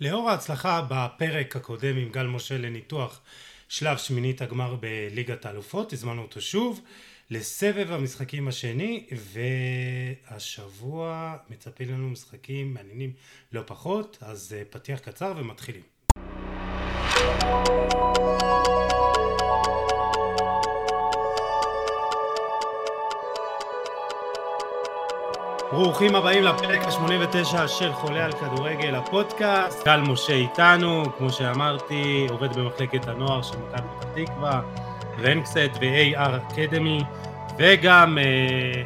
לאור ההצלחה בפרק הקודם עם גל משה לניתוח שלב שמינית הגמר בליגת האלופות, הזמנו אותו שוב לסבב המשחקים השני, והשבוע מצפים לנו משחקים מעניינים לא פחות, אז פתיח קצר ומתחילים. ברוכים הבאים לפרק ה-89 של חולה על כדורגל הפודקאסט. גל משה איתנו, כמו שאמרתי, עובד במחלקת הנוער של מכבי פתח תקווה, רנקסט ו-AR אקדמי, וגם אה,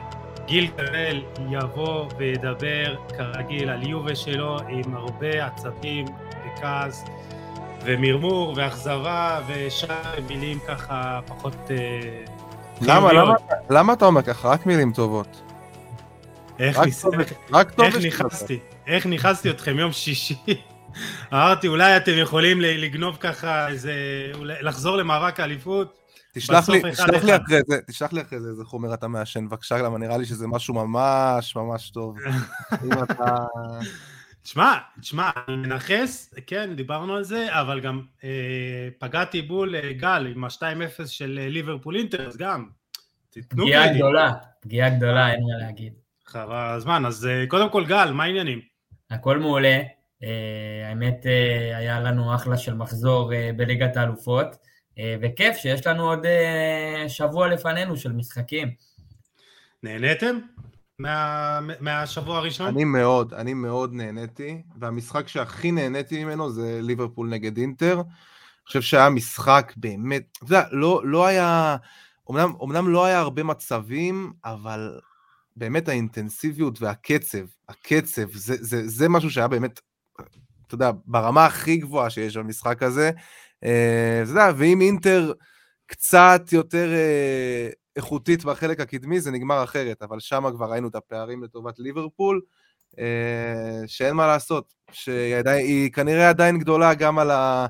גיל קרל יבוא וידבר כרגיל על יובה שלו עם הרבה עצבים וכעס ומרמור ואכזבה ושאר מילים ככה פחות... אה, למה, למה, למה אתה אומר ככה? רק מילים טובות. איך, ניס... רק טוב איך נכנסתי, איך נכנסתי אתכם יום שישי. אמרתי אולי אתם יכולים לגנוב ככה איזה, לחזור למאבק האליפות. תשלח לי, תשלח לי אחרי זה, תשלח לי אחרי זה איזה חומר אתה מעשן בבקשה, למה נראה לי שזה משהו ממש ממש טוב. אם אתה... תשמע, תשמע, אני מנכס, כן, דיברנו על זה, אבל גם אה, פגעתי בול אה, גל עם ה-2-0 של אה, ליברפול אינטרס גם. פגיעה גדולה, פגיעה גדולה, אין מה להגיד. חבל הזמן, אז אה, קודם כל גל, מה העניינים? הכל מעולה, אה, האמת אה, היה לנו אחלה של מחזור בליגת האלופות, וכיף שיש לנו עוד שבוע לפנינו של משחקים. נהניתם? מה, מהשבוע הראשון? אני מאוד, אני מאוד נהניתי, והמשחק שהכי נהניתי ממנו זה ליברפול נגד אינטר. אני חושב שהיה משחק באמת, אתה יודע, לא, לא היה, אמנם, אמנם לא היה הרבה מצבים, אבל באמת האינטנסיביות והקצב, הקצב, זה, זה, זה משהו שהיה באמת, אתה יודע, ברמה הכי גבוהה שיש במשחק הזה. אה, אתה יודע, ואם אינטר קצת יותר אה, איכותית בחלק הקדמי, זה נגמר אחרת, אבל שם כבר ראינו את הפערים לטובת ליברפול, אה, שאין מה לעשות, שהיא כנראה עדיין גדולה גם על, ה,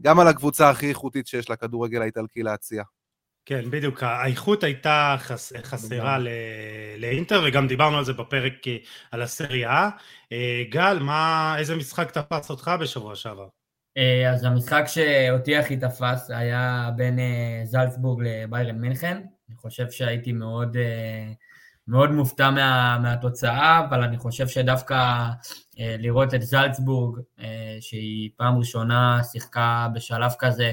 גם על הקבוצה הכי איכותית שיש לכדורגל האיטלקי להציע. כן, בדיוק, האיכות הייתה חס, חסרה ל, לאינטר, וגם דיברנו על זה בפרק אה, על הסריה. אה, גל, מה, איזה משחק תפס אותך בשבוע שעבר? אה, אז המשחק שאותי הכי תפס היה בין זלצבורג לביירן מינכן. אני חושב שהייתי מאוד, מאוד מופתע מה, מהתוצאה, אבל אני חושב שדווקא לראות את זלצבורג, שהיא פעם ראשונה שיחקה בשלב כזה,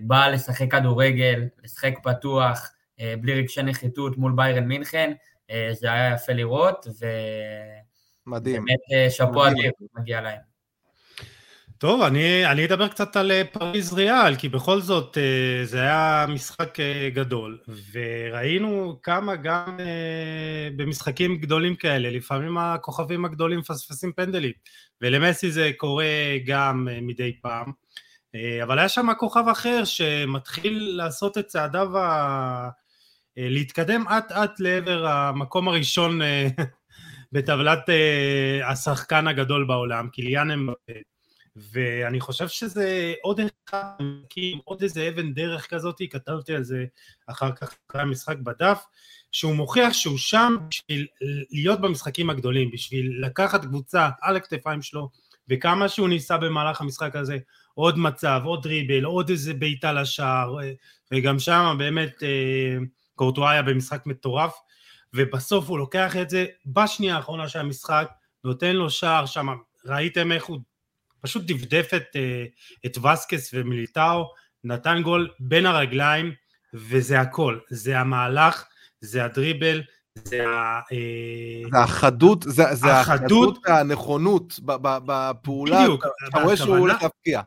בא לשחק כדורגל, לשחק פתוח, אה, בלי רגשי נחיתות מול ביירן מינכן, אה, זה היה יפה לראות, מדהים. באמת שאפו אדיר מגיע להם. טוב, אני, אני אדבר קצת על פריז ריאל, כי בכל זאת זה היה משחק גדול, וראינו כמה גם במשחקים גדולים כאלה, לפעמים הכוכבים הגדולים מפספסים פנדלים, ולמסי זה קורה גם מדי פעם. אה, אבל היה שם כוכב אחר שמתחיל לעשות את צעדיו, ה... אה, להתקדם אט אט לעבר המקום הראשון אה, בטבלת השחקן הגדול בעולם, קיליאן אמבפה. ואני חושב שזה עוד אחד, עוד איזה אבן דרך כזאת, כתבתי על זה אחר כך אחרי המשחק בדף, שהוא מוכיח שהוא שם בשביל להיות במשחקים הגדולים, בשביל לקחת קבוצה על הכתפיים שלו, וכמה שהוא ניסה במהלך המשחק הזה, עוד מצב, עוד דריבל, עוד איזה בעיטה לשער, אה, וגם שם באמת אה, קורטואה היה במשחק מטורף, ובסוף הוא לוקח את זה בשנייה האחרונה של המשחק, נותן לו שער שם, ראיתם איך הוא פשוט דפדף את, אה, את וסקס ומיליטאו, נתן גול בין הרגליים, וזה הכל, זה המהלך, זה הדריבל, זה החדות, זה החדות והנכונות בפעולה, בדיוק, אתה רואה שהוא הולך להפקיע.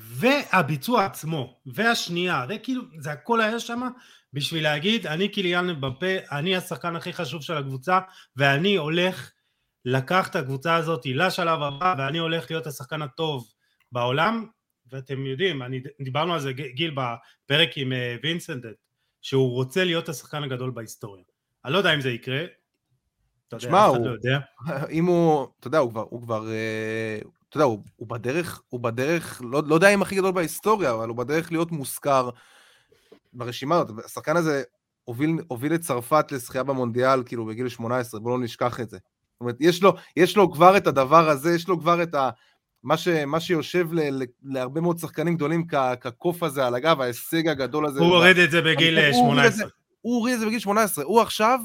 והביצוע עצמו, והשנייה, וכאילו, זה הכל היה שם בשביל להגיד, אני קיליאן בפה, אני השחקן הכי חשוב של הקבוצה, ואני הולך לקח את הקבוצה הזאת לשלב הבא, ואני הולך להיות השחקן הטוב בעולם, ואתם יודעים, אני, דיברנו על זה גיל בפרק עם uh, וינסנדט, שהוא רוצה להיות השחקן הגדול בהיסטוריה. אני לא יודע אם זה יקרה, אתה יודע, אף אחד לא יודע. אם הוא, אתה יודע, הוא כבר, הוא כבר, אה, אתה יודע, הוא, הוא בדרך, הוא בדרך, לא, לא יודע אם הכי גדול בהיסטוריה, אבל הוא בדרך להיות מוזכר ברשימה הזאת. השחקן הזה הוביל, הוביל את צרפת לזכייה במונדיאל, כאילו, בגיל 18, בואו לא נשכח את זה. זאת אומרת, יש לו, יש לו כבר את הדבר הזה, יש לו כבר את מה, ש, מה שיושב ל, ל, להרבה מאוד שחקנים גדולים כקוף הזה על הגב, ההישג הגדול הזה. הוא הוריד את זה בגיל 18. הוא הוריד את זה בגיל 18. הוא עכשיו,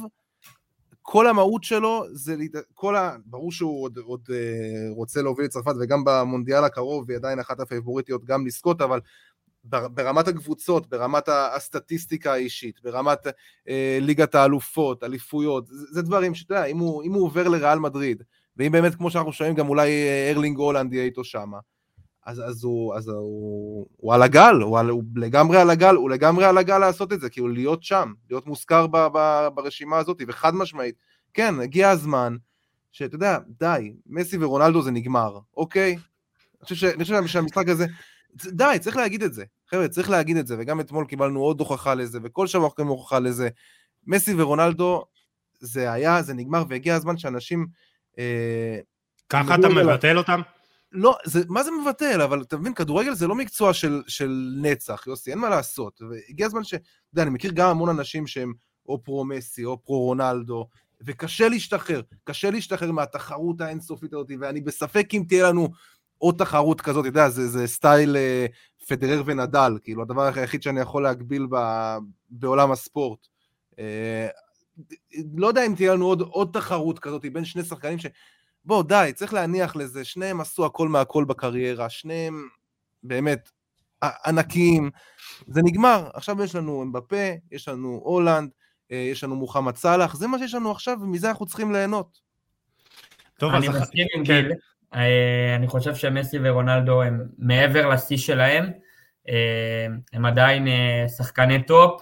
כל המהות שלו זה, כל ה... ברור שהוא עוד, עוד uh, רוצה להוביל את צרפת וגם במונדיאל הקרוב היא עדיין אחת הפייבוריטיות גם לזכות, אבל ברמת הקבוצות, ברמת הסטטיסטיקה האישית, ברמת אה, ליגת האלופות, אליפויות, זה, זה דברים שאתה יודע, אם הוא, אם הוא עובר לריאל מדריד, ואם באמת, כמו שאנחנו שומעים, גם אולי אה, ארלינג הולנד יהיה איתו שמה, אז, אז, הוא, אז הוא, הוא על הגל, הוא, על, הוא לגמרי על הגל, הוא לגמרי על הגל לעשות את זה, כאילו להיות שם, להיות מוזכר ב, ב, ברשימה הזאת, וחד משמעית, כן, הגיע הזמן, שאתה יודע, די, מסי ורונלדו זה נגמר, אוקיי? אני חושב, ש, אני חושב שהמשחק הזה, די, צריך להגיד את זה. חבר'ה, צריך להגיד את זה, וגם אתמול קיבלנו עוד הוכחה לזה, וכל שבוע אנחנו קיבלנו הוכחה לזה. מסי ורונלדו, זה היה, זה נגמר, והגיע הזמן שאנשים... אה, ככה אתה מבטל אותם? לא, זה, מה זה מבטל? אבל אתה מבין, כדורגל זה לא מקצוע של, של נצח, יוסי, אין מה לעשות. והגיע הזמן ש... אתה יודע, אני מכיר גם המון אנשים שהם או פרו מסי או פרו רונלדו, וקשה להשתחרר, קשה להשתחרר מהתחרות האינסופית הזאת, ואני בספק אם תהיה לנו עוד תחרות כזאת, אתה יודע, זה, זה סטייל אה, פדרר ונדל, כאילו, הדבר היחיד שאני יכול להגביל ב, בעולם הספורט. אה, לא יודע אם תהיה לנו עוד, עוד תחרות כזאת בין שני שחקנים ש... בוא, די, צריך להניח לזה, שניהם עשו הכל מהכל בקריירה, שניהם באמת ענקיים, זה נגמר, עכשיו יש לנו אמבפה, יש לנו הולנד, אה, יש לנו מוחמד סאלח, זה מה שיש לנו עכשיו, ומזה אנחנו צריכים ליהנות. טוב, אני מסכים עם כן. גיל, אה, אני חושב שמסי ורונלדו הם מעבר לשיא שלהם, אה, הם עדיין שחקני טופ,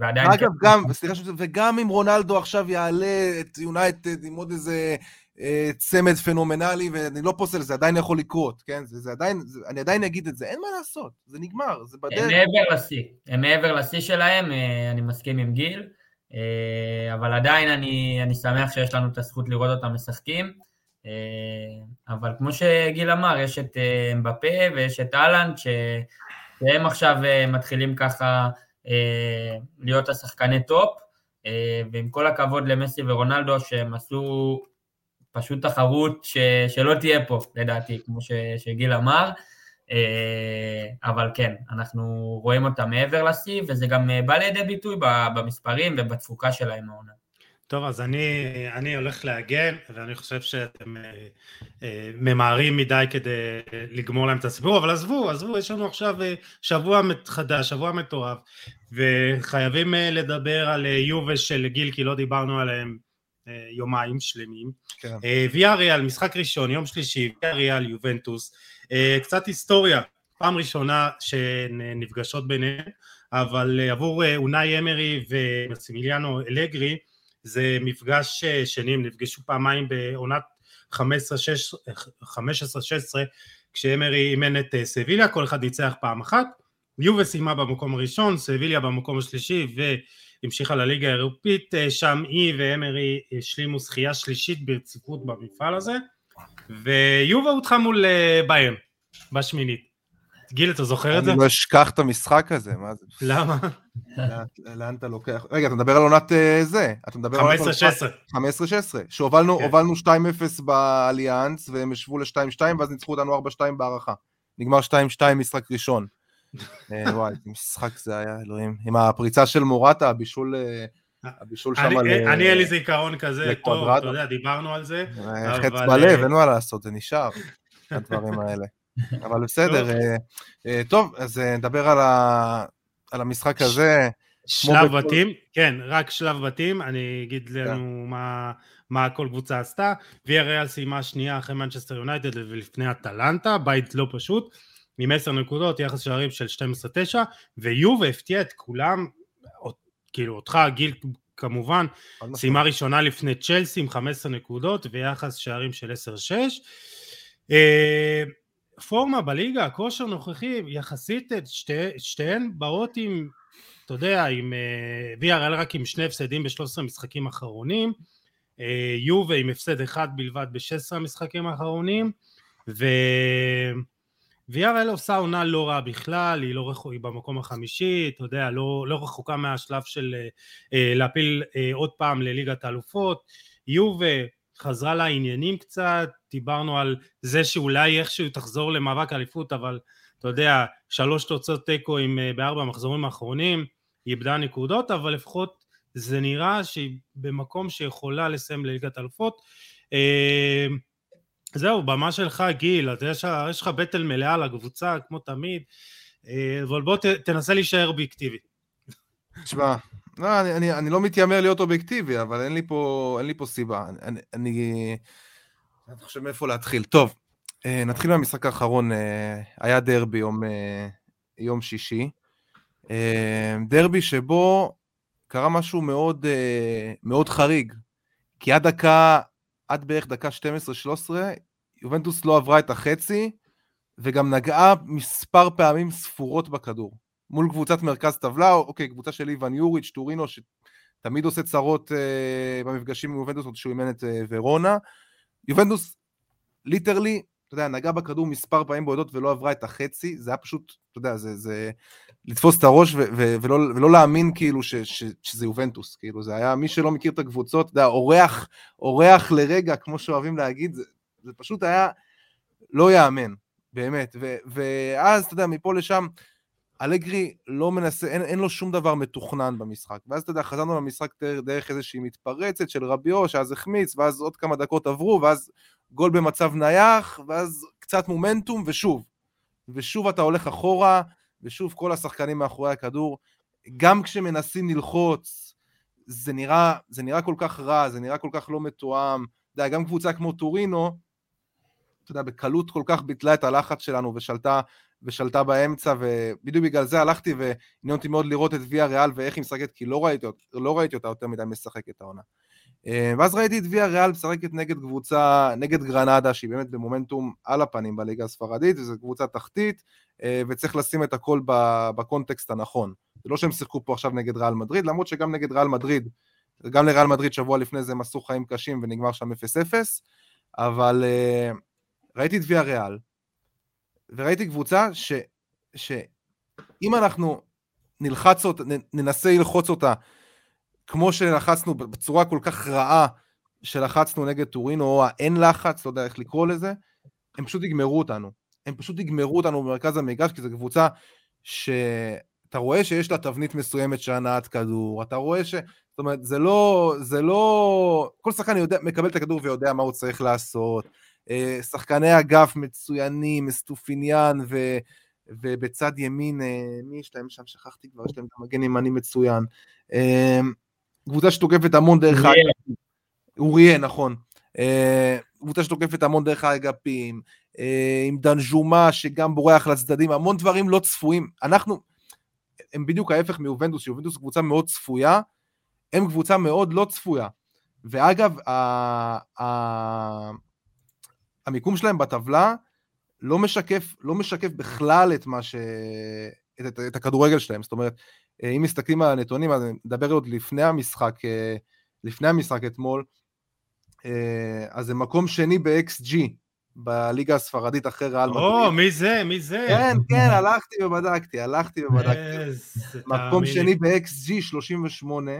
ועדיין... אגב, כן... גם, סליחה, וגם אם רונלדו עכשיו יעלה את יונייטד עם עוד איזה צמד פנומנלי, ואני לא פוסל, זה עדיין יכול לקרות, כן? זה, זה עדיין, זה, אני עדיין אגיד את זה, אין מה לעשות, זה נגמר, זה בדרך. הם מעבר לשיא, הם מעבר לשיא שלהם, אני מסכים עם גיל, אבל עדיין אני, אני שמח שיש לנו את הזכות לראות אותם משחקים. אה, אבל כמו שגיל אמר, יש את אה, אמבפה ויש את האלנד, שהם עכשיו אה, מתחילים ככה להיות השחקני טופ, ועם כל הכבוד למסי ורונלדו, שהם עשו פשוט תחרות ש, שלא תהיה פה, לדעתי, כמו ש, שגיל אמר. אבל כן, אנחנו רואים אותה מעבר לשיא, וזה גם בא לידי ביטוי במספרים ובתפוקה שלהם העונה. טוב, אז אני, אני הולך להגן, ואני חושב שאתם אה, אה, ממהרים מדי כדי לגמור להם את הסיפור, אבל עזבו, עזבו, יש לנו עכשיו אה, שבוע חדש, שבוע מטורף, וחייבים אה, לדבר על אה, יובל של גיל, כי לא דיברנו עליהם אה, יומיים שלמים. כן. אה, ויה ריאל, משחק ראשון, יום שלישי, ויה ריאל, יובנטוס. אה, קצת היסטוריה, פעם ראשונה שנפגשות ביניהם, אבל אה, עבור אה, אונאי אמרי ומסימיליאנו אלגרי, זה מפגש אה, שני, הם נפגשו פעמיים בעונת 15-16 כשאמרי אימן את אה, סביליה, כל אחד ניצח פעם אחת, יובה סיימה במקום הראשון, סביליה במקום השלישי והמשיכה לליגה האירופית, אה, שם היא ואמרי השלימו זכייה שלישית ברציפות במפעל הזה, ויובה הודחה מול ביירן בשמינית. גיל, אתה זוכר את זה? אני לא אשכח את המשחק הזה, מה זה? למה? לאן אתה לוקח? רגע, אתה מדבר על עונת אה, זה. אתה מדבר על 15-16. 15-16. שהובלנו כן. 2-0 באליאנס, והם ישבו ל-2-2, ואז ניצחו אותנו 4-2 בהערכה. נגמר 2-2 משחק ראשון. אה, וואי, איזה משחק זה היה, אלוהים. עם הפריצה של מורטה, הבישול... אה, הבישול שם על... אני אין לי זיכרון כזה טוב, אתה יודע, דיברנו על זה. חץ בלב, אין מה לעשות, זה נשאר, הדברים האלה. אבל בסדר. טוב, אז נדבר על המשחק הזה. שלב בתים, כן, רק שלב בתים, אני אגיד כן. לנו מה, מה כל קבוצה עשתה. ויה ריאל סיימה שנייה אחרי מנצ'סטר יונייטד ולפני אטלנטה, בית לא פשוט, עם 10 נקודות, יחס שערים של 12-9, ויובה הפתיע את כולם, כאילו אותך, גיל כמובן, סיימה ראשונה לפני צ'לסי עם 15 נקודות ויחס שערים של 10-6. פורמה בליגה, הכושר נוכחי, יחסית שתי, שתיהן באות עם, אתה יודע, עם VRL רק עם שני הפסדים ב-13 משחקים אחרונים, אה, יובה עם הפסד אחד בלבד ב-16 המשחקים האחרונים, ו... VRL עושה עונה לא רעה בכלל, היא לא רחוקה, היא במקום החמישי, אתה יודע, לא, לא רחוקה מהשלב של אה, אה להפיל אה, עוד פעם לליגת האלופות, יובה חזרה לעניינים קצת, דיברנו על זה שאולי איכשהו תחזור למאבק אליפות, אבל אתה יודע, שלוש תוצאות תיקו בארבע המחזורים האחרונים, היא איבדה נקודות, אבל לפחות זה נראה שהיא במקום שיכולה לסיים לליגת אלופות. זהו, במה שלך גיל, יש, יש לך בטל מלאה לקבוצה כמו תמיד, אבל בוא ת, תנסה להישאר אובייקטיבי. תשמע, לא, אני, אני, אני לא מתיימר להיות אובייקטיבי, אבל אין לי פה, אין לי פה סיבה. אני, אני, אני חושב מאיפה להתחיל. טוב, אה, נתחיל מהמשחק האחרון, אה, היה דרבי יום, אה, יום שישי. דרבי שבו קרה משהו מאוד, מאוד חריג, כי עד דקה, עד בערך דקה 12-13, יובנטוס לא עברה את החצי, וגם נגעה מספר פעמים ספורות בכדור. מול קבוצת מרכז טבלה, אוקיי, קבוצה של איוון יוריץ', טורינו, שתמיד עושה צרות אה, במפגשים עם יובנטוס, עוד שהוא אימן את אה, ורונה. יובנטוס, ליטרלי, אתה יודע, נגע בכדור מספר פעמים בודדות ולא עברה את החצי, זה היה פשוט, אתה יודע, זה, זה לתפוס את הראש ו- ו- ולא, ולא להאמין כאילו ש- ש- שזה יובנטוס, כאילו זה היה, מי שלא מכיר את הקבוצות, אתה יודע, אורח, אורח לרגע, כמו שאוהבים להגיד, זה, זה פשוט היה לא יאמן, באמת, ו- ואז, אתה יודע, מפה לשם, אלגרי לא מנסה, אין, אין לו שום דבר מתוכנן במשחק. ואז אתה יודע, חזרנו למשחק דרך, דרך איזושהי מתפרצת של רביו, שאז החמיץ, ואז עוד כמה דקות עברו, ואז גול במצב נייח, ואז קצת מומנטום, ושוב. ושוב אתה הולך אחורה, ושוב כל השחקנים מאחורי הכדור. גם כשמנסים ללחוץ, זה נראה, זה נראה כל כך רע, זה נראה כל כך לא מתואם. אתה יודע, גם קבוצה כמו טורינו, אתה יודע, בקלות כל כך ביטלה את הלחץ שלנו ושלטה ושלטה באמצע, ובדיוק בגלל זה הלכתי ועניין אותי מאוד לראות את ויה ריאל ואיך היא משחקת, כי לא ראיתי, לא ראיתי אותה יותר מדי משחקת העונה. אה, ואז ראיתי את ויה ריאל משחקת נגד קבוצה, נגד גרנדה, שהיא באמת במומנטום על הפנים בליגה הספרדית, וזו קבוצה תחתית, אה, וצריך לשים את הכל בקונטקסט הנכון. זה לא שהם שיחקו פה עכשיו נגד ריאל מדריד, למרות שגם נגד ריאל מדריד, גם לריאל מדריד שבוע לפני זה הם עשו חיים קשים ונגמר שם 0-0, אבל אה, ראיתי את ויה ריאל, וראיתי קבוצה ש, שאם אנחנו נלחץ אותה, ננסה ללחוץ אותה כמו שלחצנו בצורה כל כך רעה שלחצנו נגד טורינו, או האין לחץ, לא יודע איך לקרוא לזה, הם פשוט יגמרו אותנו. הם פשוט יגמרו אותנו במרכז המגרש, כי זו קבוצה שאתה רואה שיש לה תבנית מסוימת של הנעת כדור, אתה רואה ש... זאת אומרת, זה לא... זה לא... כל שחקן יודע, מקבל את הכדור ויודע מה הוא צריך לעשות. אה, שחקני אגף מצוינים, מסטופיניאן, ו, ובצד ימין, אה, מי יש להם שם? שכחתי כבר, יש להם גם מגן ימני מצוין. אה, קבוצה שתוקפת המון דרך האגפים. אוריה, נכון. קבוצה שתוקפת המון דרך האגפים, עם דנז'ומה שגם בורח לצדדים, המון דברים לא צפויים. אנחנו, הם בדיוק ההפך מיובנדוס, שיובנדוס קבוצה מאוד צפויה, הם קבוצה מאוד לא צפויה. ואגב, המיקום שלהם בטבלה לא משקף, לא משקף בכלל את מה ש... את, את, את הכדורגל שלהם, זאת אומרת, אה, אם מסתכלים על הנתונים, אז נדבר עוד לפני המשחק, אה, לפני המשחק אתמול, אה, אז זה מקום שני ב-XG בליגה הספרדית אחרי ריאל מדריד. או, מי זה? מי זה? כן, כן, הלכתי ובדקתי, הלכתי ובדקתי. מקום שני ב-XG 38,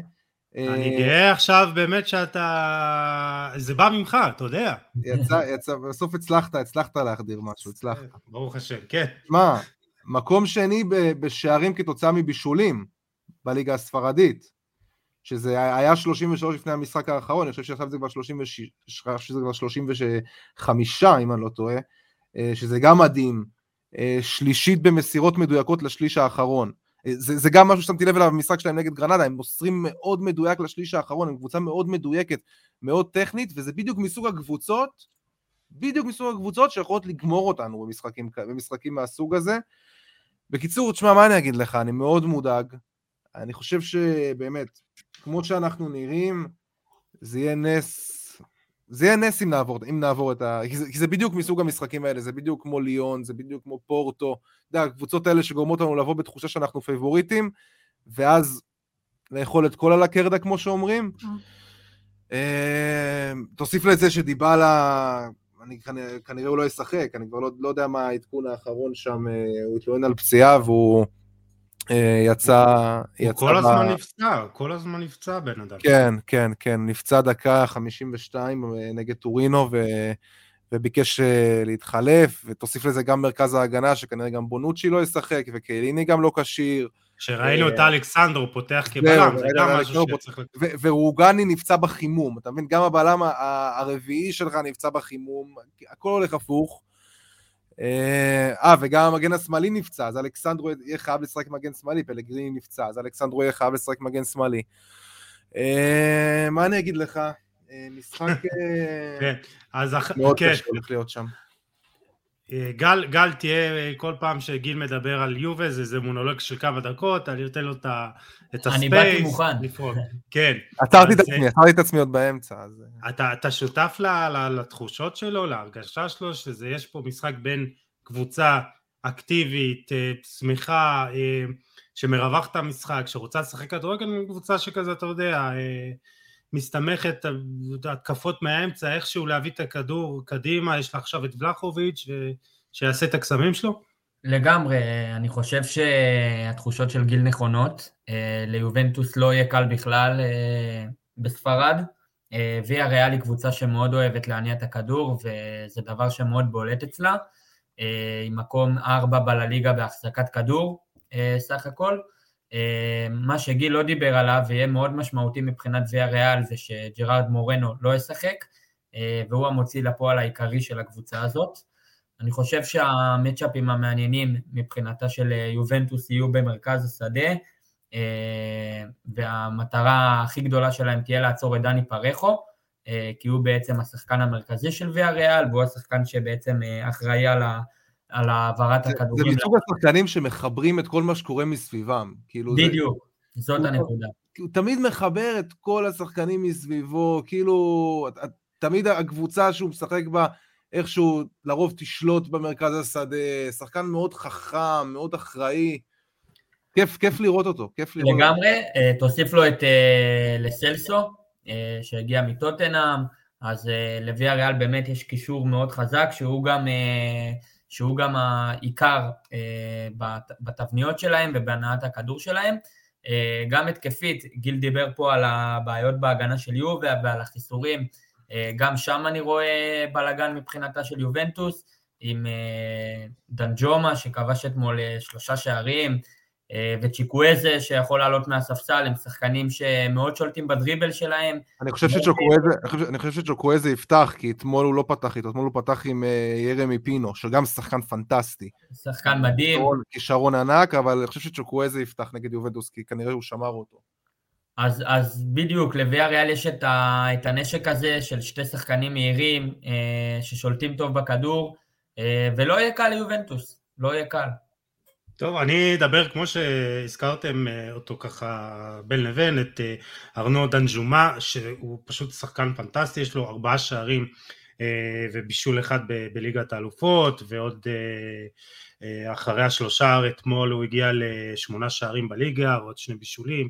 אני אה, גאה עכשיו באמת שאתה... זה בא ממך, אתה יודע. יצא, יצא, בסוף הצלחת, הצלחת להחדיר משהו, הצלחת. ברוך השם, כן. מה, מקום שני בשערים כתוצאה מבישולים בליגה הספרדית, שזה היה 33 לפני המשחק האחרון, אני חושב שעכשיו זה כבר 36, שזה כבר 35, אם אני לא טועה, אה, שזה גם מדהים. אה, שלישית במסירות מדויקות לשליש האחרון. זה, זה גם משהו ששמתי לב אליו במשחק שלהם נגד גרנדה, הם מוסרים מאוד מדויק לשליש האחרון, הם קבוצה מאוד מדויקת, מאוד טכנית, וזה בדיוק מסוג הקבוצות, בדיוק מסוג הקבוצות שיכולות לגמור אותנו במשחקים, במשחקים מהסוג הזה. בקיצור, תשמע, מה אני אגיד לך, אני מאוד מודאג, אני חושב שבאמת, כמו שאנחנו נראים, זה יהיה נס זה יהיה נס אם נעבור, אם נעבור את ה... כי זה, כי זה בדיוק מסוג המשחקים האלה, זה בדיוק כמו ליון, זה בדיוק כמו פורטו, אתה יודע, הקבוצות האלה שגורמות לנו לבוא בתחושה שאנחנו פייבוריטים, ואז לאכול את כל על הקרדה, כמו שאומרים. אה, תוסיף לזה שדיבלה, אני כנראה, כנראה הוא לא ישחק, אני כבר לא, לא יודע מה העדכון האחרון שם, אה, הוא התלונן על פציעה והוא... אה, יצא... הוא כל הזמן נפצע, כל הזמן נפצע בן אדם. כן, כן, כן, נפצע דקה 52 אה, נגד טורינו, וביקש אה, להתחלף, ותוסיף לזה גם מרכז ההגנה, שכנראה גם בונוצ'י לא ישחק, וקייליני גם לא כשיר. שראינו את אלכסנדרו פותח כבלם, זה גם משהו שצריך... ורוגני נפצע בחימום, אתה מבין? גם הבלם הרביעי שלך נפצע בחימום, הכל הולך הפוך. אה, וגם המגן השמאלי נפצע, אז אלכסנדרו יהיה חייב לשחק מגן שמאלי, פלגריני נפצע, אז אלכסנדרו יהיה חייב לשחק מגן שמאלי. אה, מה אני אגיד לך? אה, משחק כן, מאוד קשה הולך להיות שם. גל, גל תהיה כל פעם שגיל מדבר על יובה זה, זה מונולוג של כמה דקות, אני אתן לו את הספייס. אני באתי מוכן. כן. עצרתי את עצמי, עצרתי את עצמי עוד באמצע. אז... אתה, אתה שותף לתחושות שלו, להרגשה שלו, שיש פה משחק בין קבוצה אקטיבית, שמחה, שמרווחת את המשחק, שרוצה לשחק כדורגל עם קבוצה שכזה, אתה יודע, מסתמכת על התקפות מהאמצע, איכשהו להביא את הכדור קדימה, יש לה עכשיו את בלחוביץ' שיעשה את הקסמים שלו? לגמרי, אני חושב שהתחושות של גיל נכונות, ליובנטוס לא יהיה קל בכלל בספרד, ויה ריאל היא קבוצה שמאוד אוהבת להניע את הכדור, וזה דבר שמאוד בולט אצלה, עם מקום ארבע בלליגה בהחזקת כדור, סך הכל, אה, מה שגיל לא דיבר עליו ויהיה מאוד משמעותי מבחינת ויה ריאל זה שג'רארד מורנו לא ישחק אה, והוא המוציא לפועל העיקרי של הקבוצה הזאת. אני חושב שהמצ'אפים המעניינים מבחינתה של יובנטוס יהיו במרכז השדה והמטרה הכי גדולה שלהם תהיה לעצור את דני פרחו כי הוא בעצם השחקן המרכזי של ויה ריאל והוא השחקן שבעצם אחראי על ה... על העברת הכדורים. זה מסוג השחקנים שמחברים את כל מה שקורה מסביבם. כאילו בדיוק, זה... זאת הנקודה. הוא תמיד מחבר את כל השחקנים מסביבו, כאילו, תמיד הקבוצה שהוא משחק בה, איכשהו לרוב תשלוט במרכז השדה, שחקן מאוד חכם, מאוד אחראי. כיף, כיף לראות אותו, כיף לראות לגמרי, אותו. אה, תוסיף לו את אה, לסלסו, אה, שהגיע מטוטנאם, אז לוי אריאל באמת יש קישור מאוד חזק, שהוא גם שהוא גם העיקר אה, בתבניות שלהם ובהנעת הכדור שלהם. אה, גם התקפית, גיל דיבר פה על הבעיות בהגנה של יובה ועל החיסורים, אה, גם שם אני רואה בלאגן מבחינתה של יובנטוס, עם דנג'ומה שכבש אתמול שלושה שערים, אה, וצ'יקוויזה שיכול לעלות מהספסל, הם שחקנים שמאוד שולטים בדריבל שלהם. אני חושב שצ'וקוויזה, אני חושב יפתח, כי אתמול הוא לא פתח איתו, אתמול הוא פתח עם אה, ירמי פינו, שגם שחקן פנטסטי. שחקן מדהים. כישרון ענק, אבל אני חושב שצ'וקוויזה יפתח נגד יובנטוס, כי כנראה הוא שמר אותו. אז, אז בדיוק, לוי אריאל יש את, ה, את הנשק הזה של שתי שחקנים מהירים אה, ששולטים טוב בכדור, אה, ולא יהיה קל ליובנטוס, לא יהיה קל. טוב, אני אדבר כמו שהזכרתם אה, אותו ככה בין לבין, את אה, ארנו דנג'ומה, שהוא פשוט שחקן פנטסטי, יש לו ארבעה שערים אה, ובישול אחד בליגת האלופות, ועוד אחרי השלושה אתמול הוא הגיע לשמונה שערים בליגה, ועוד שני בישולים.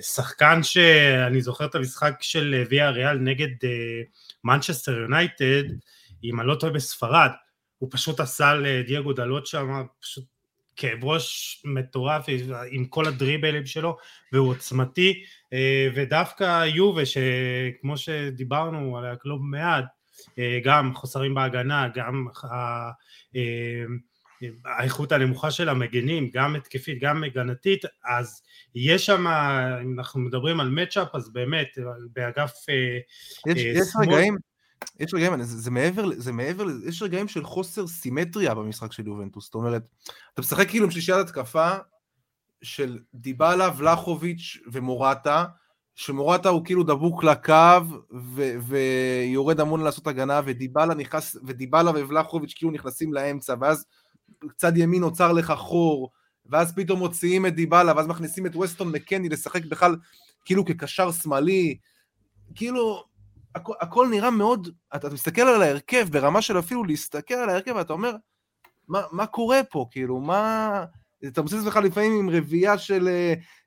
שחקן שאני זוכר את המשחק של ויה ריאל נגד מנצ'סטר יונייטד, אם אני לא טועה בספרד, הוא פשוט עשה לדייגו דלות שם, פשוט כאב ראש מטורף עם כל הדריבלים שלו והוא עוצמתי אה, ודווקא יובה שכמו שדיברנו עליה לא מעט אה, גם חוסרים בהגנה גם אה, האיכות הנמוכה של המגנים גם התקפית גם הגנתית אז יש שם אם אנחנו מדברים על מצ'אפ אז באמת באגף יש, יש רגעים יש רגעים, זה, מעבר, זה מעבר, יש רגעים של חוסר סימטריה במשחק של יובנטוס, זאת אומרת, אתה משחק כאילו עם שלישיית התקפה של דיבלה, ולחוביץ' ומורטה, שמורטה הוא כאילו דבוק לקו ו- ויורד המון לעשות הגנה, ודיבלה נכנס, ודיבלה ובלחוביץ' כאילו נכנסים לאמצע, ואז צד ימין נוצר לך חור, ואז פתאום מוציאים את דיבלה, ואז מכניסים את ווסטון מקני לשחק בכלל כאילו כקשר שמאלי, כאילו הכ, הכל נראה מאוד, אתה מסתכל על ההרכב ברמה של אפילו להסתכל על ההרכב ואתה אומר, מה, מה קורה פה, כאילו, מה... אתה מוצא את עצמך לפעמים עם רביעייה של,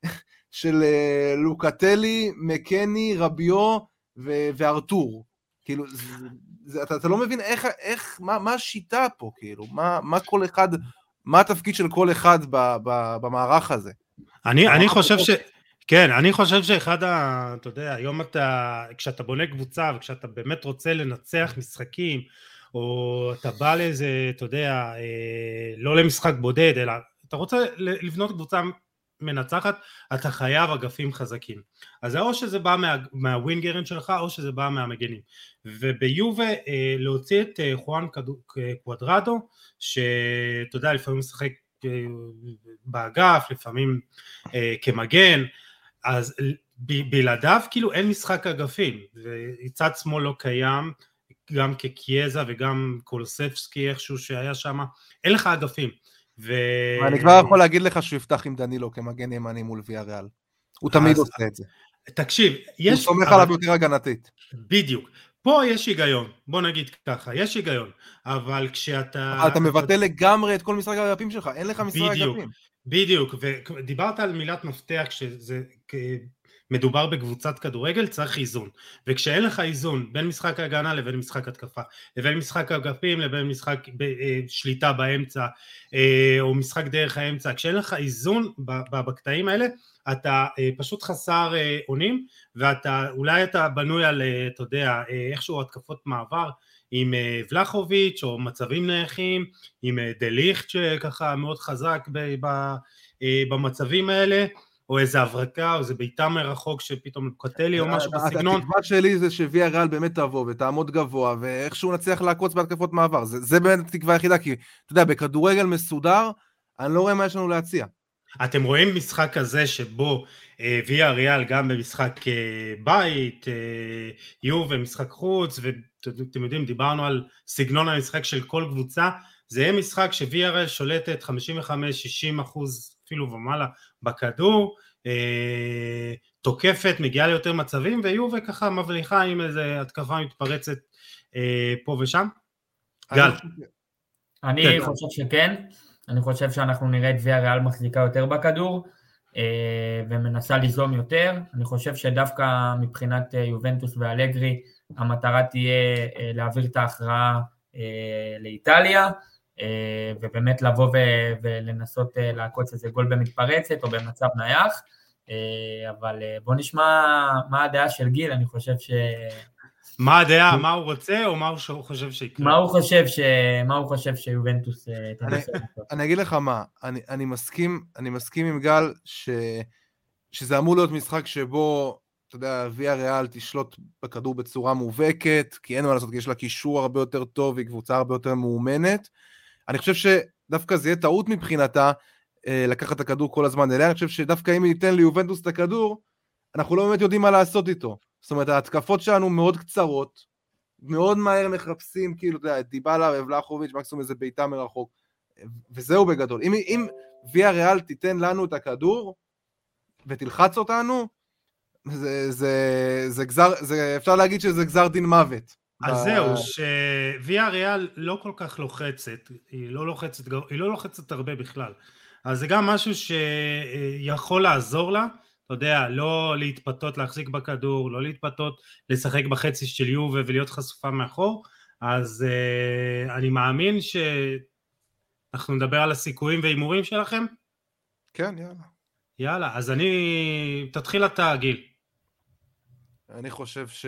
של אה, לוקטלי, מקני, רביו ו- וארתור. כאילו, זה, זה, אתה, אתה לא מבין איך, איך מה, מה השיטה פה, כאילו, מה, מה כל אחד, מה התפקיד של כל אחד ב, ב, במערך הזה. אני, אני חושב ש... כן, אני חושב שאחד ה... אתה יודע, היום אתה, כשאתה בונה קבוצה וכשאתה באמת רוצה לנצח משחקים, או אתה בא לאיזה, אתה יודע, לא למשחק בודד, אלא אתה רוצה לבנות קבוצה מנצחת, אתה חייב אגפים חזקים. אז או שזה בא מה, מהווינגרים שלך, או שזה בא מהמגנים. וביובה להוציא את חואן קוודרדו, שאתה יודע, לפעמים משחק באגף, לפעמים כמגן, אז בלעדיו כאילו אין משחק אגפים, וצד שמאל לא קיים, גם כקיאזה וגם קולספסקי איכשהו שהיה שם, אין לך אגפים. ו... אני כבר יכול להגיד לך שהוא יפתח עם דנילו כמגן ימני מול ויה ריאל. הוא תמיד עושה את זה. תקשיב, יש... הוא סומך עליו יותר הגנתית. בדיוק. פה יש היגיון, בוא נגיד ככה, יש היגיון, אבל כשאתה... אבל אתה מבטל לגמרי את כל משחק האגפים שלך, אין לך משחק אגפים. בדיוק, ודיברת על מילת מפתח, כשזה מדובר בקבוצת כדורגל צריך איזון. וכשאין לך איזון בין משחק ההגנה לבין משחק התקפה לבין משחק אגפים לבין משחק אה, שליטה באמצע אה, או משחק דרך האמצע כשאין לך איזון בקטעים האלה אתה אה, פשוט חסר אונים ואתה אולי אתה בנוי על אתה יודע איכשהו התקפות מעבר עם ולחוביץ' או מצבים נייחים עם דליכט שככה מאוד חזק במצבים האלה או איזה הברקה, או איזה בעיטה מרחוק שפתאום קוטלי או משהו בסגנון. התקווה שלי זה שוויה ריאל באמת תבוא ותעמוד גבוה, ואיכשהו נצליח לעקוץ בהתקפות מעבר. זה, זה באמת התקווה היחידה, כי אתה יודע, בכדורגל מסודר, אני לא רואה מה יש לנו להציע. אתם רואים משחק כזה שבו אה, ויה ריאל גם במשחק אה, בית, אה, יו ומשחק חוץ, ואתם יודעים, דיברנו על סגנון המשחק של כל קבוצה, זה יהיה משחק ריאל שולטת 55-60 אחוז אפילו ומעלה בכדור, אה, תוקפת, מגיעה ליותר מצבים, ויובה ככה מבליחה עם איזה התקפה מתפרצת אה, פה ושם. גל. אני כן. חושב שכן, אני חושב שאנחנו נראה את ריאל מחזיקה יותר בכדור אה, ומנסה ליזום יותר, אני חושב שדווקא מבחינת אה, יובנטוס ואלגרי המטרה תהיה אה, להעביר את ההכרעה אה, לאיטליה, אה, ובאמת לבוא ולנסות אה, לעקוץ איזה גול במתפרצת או במצב נייח, אבל בוא נשמע מה הדעה של גיל, אני חושב ש... מה הדעה, מה הוא רוצה או מה הוא חושב שיקרה? מה הוא חושב, ש... מה הוא חושב שיובנטוס תנסה? אני אגיד לך מה, אני, אני, מסכים, אני מסכים עם גל ש... שזה אמור להיות משחק שבו, אתה יודע, ויה ריאל תשלוט בכדור בצורה מובהקת, כי אין מה לעשות, כי יש לה קישור הרבה יותר טוב, היא קבוצה הרבה יותר מאומנת. אני חושב שדווקא זה יהיה טעות מבחינתה אה, לקחת את הכדור כל הזמן אליה, אני חושב שדווקא אם ניתן ליובנטוס את הכדור, אנחנו לא באמת יודעים מה לעשות איתו. זאת אומרת, ההתקפות שלנו מאוד קצרות, מאוד מהר מחפשים, כאילו, אתה יודע, דיבלה ובלחוביץ', מקסימום איזה בעיטה מרחוק, וזהו בגדול. אם, אם ויה ריאל תיתן לנו את הכדור ותלחץ אותנו, זה, זה, זה גזר, זה, אפשר להגיד שזה גזר דין מוות. אז זהו, שוויה ריאל לא כל כך לוחצת, היא לא לוחצת, היא לא לוחצת הרבה בכלל. אז זה גם משהו שיכול לעזור לה, אתה יודע, לא להתפתות להחזיק בכדור, לא להתפתות לשחק בחצי של יובה ולהיות חשופה מאחור, אז uh, אני מאמין שאנחנו נדבר על הסיכויים והימורים שלכם. כן, יאללה. יאללה, אז אני... תתחיל אתה, גיל. אני חושב ש...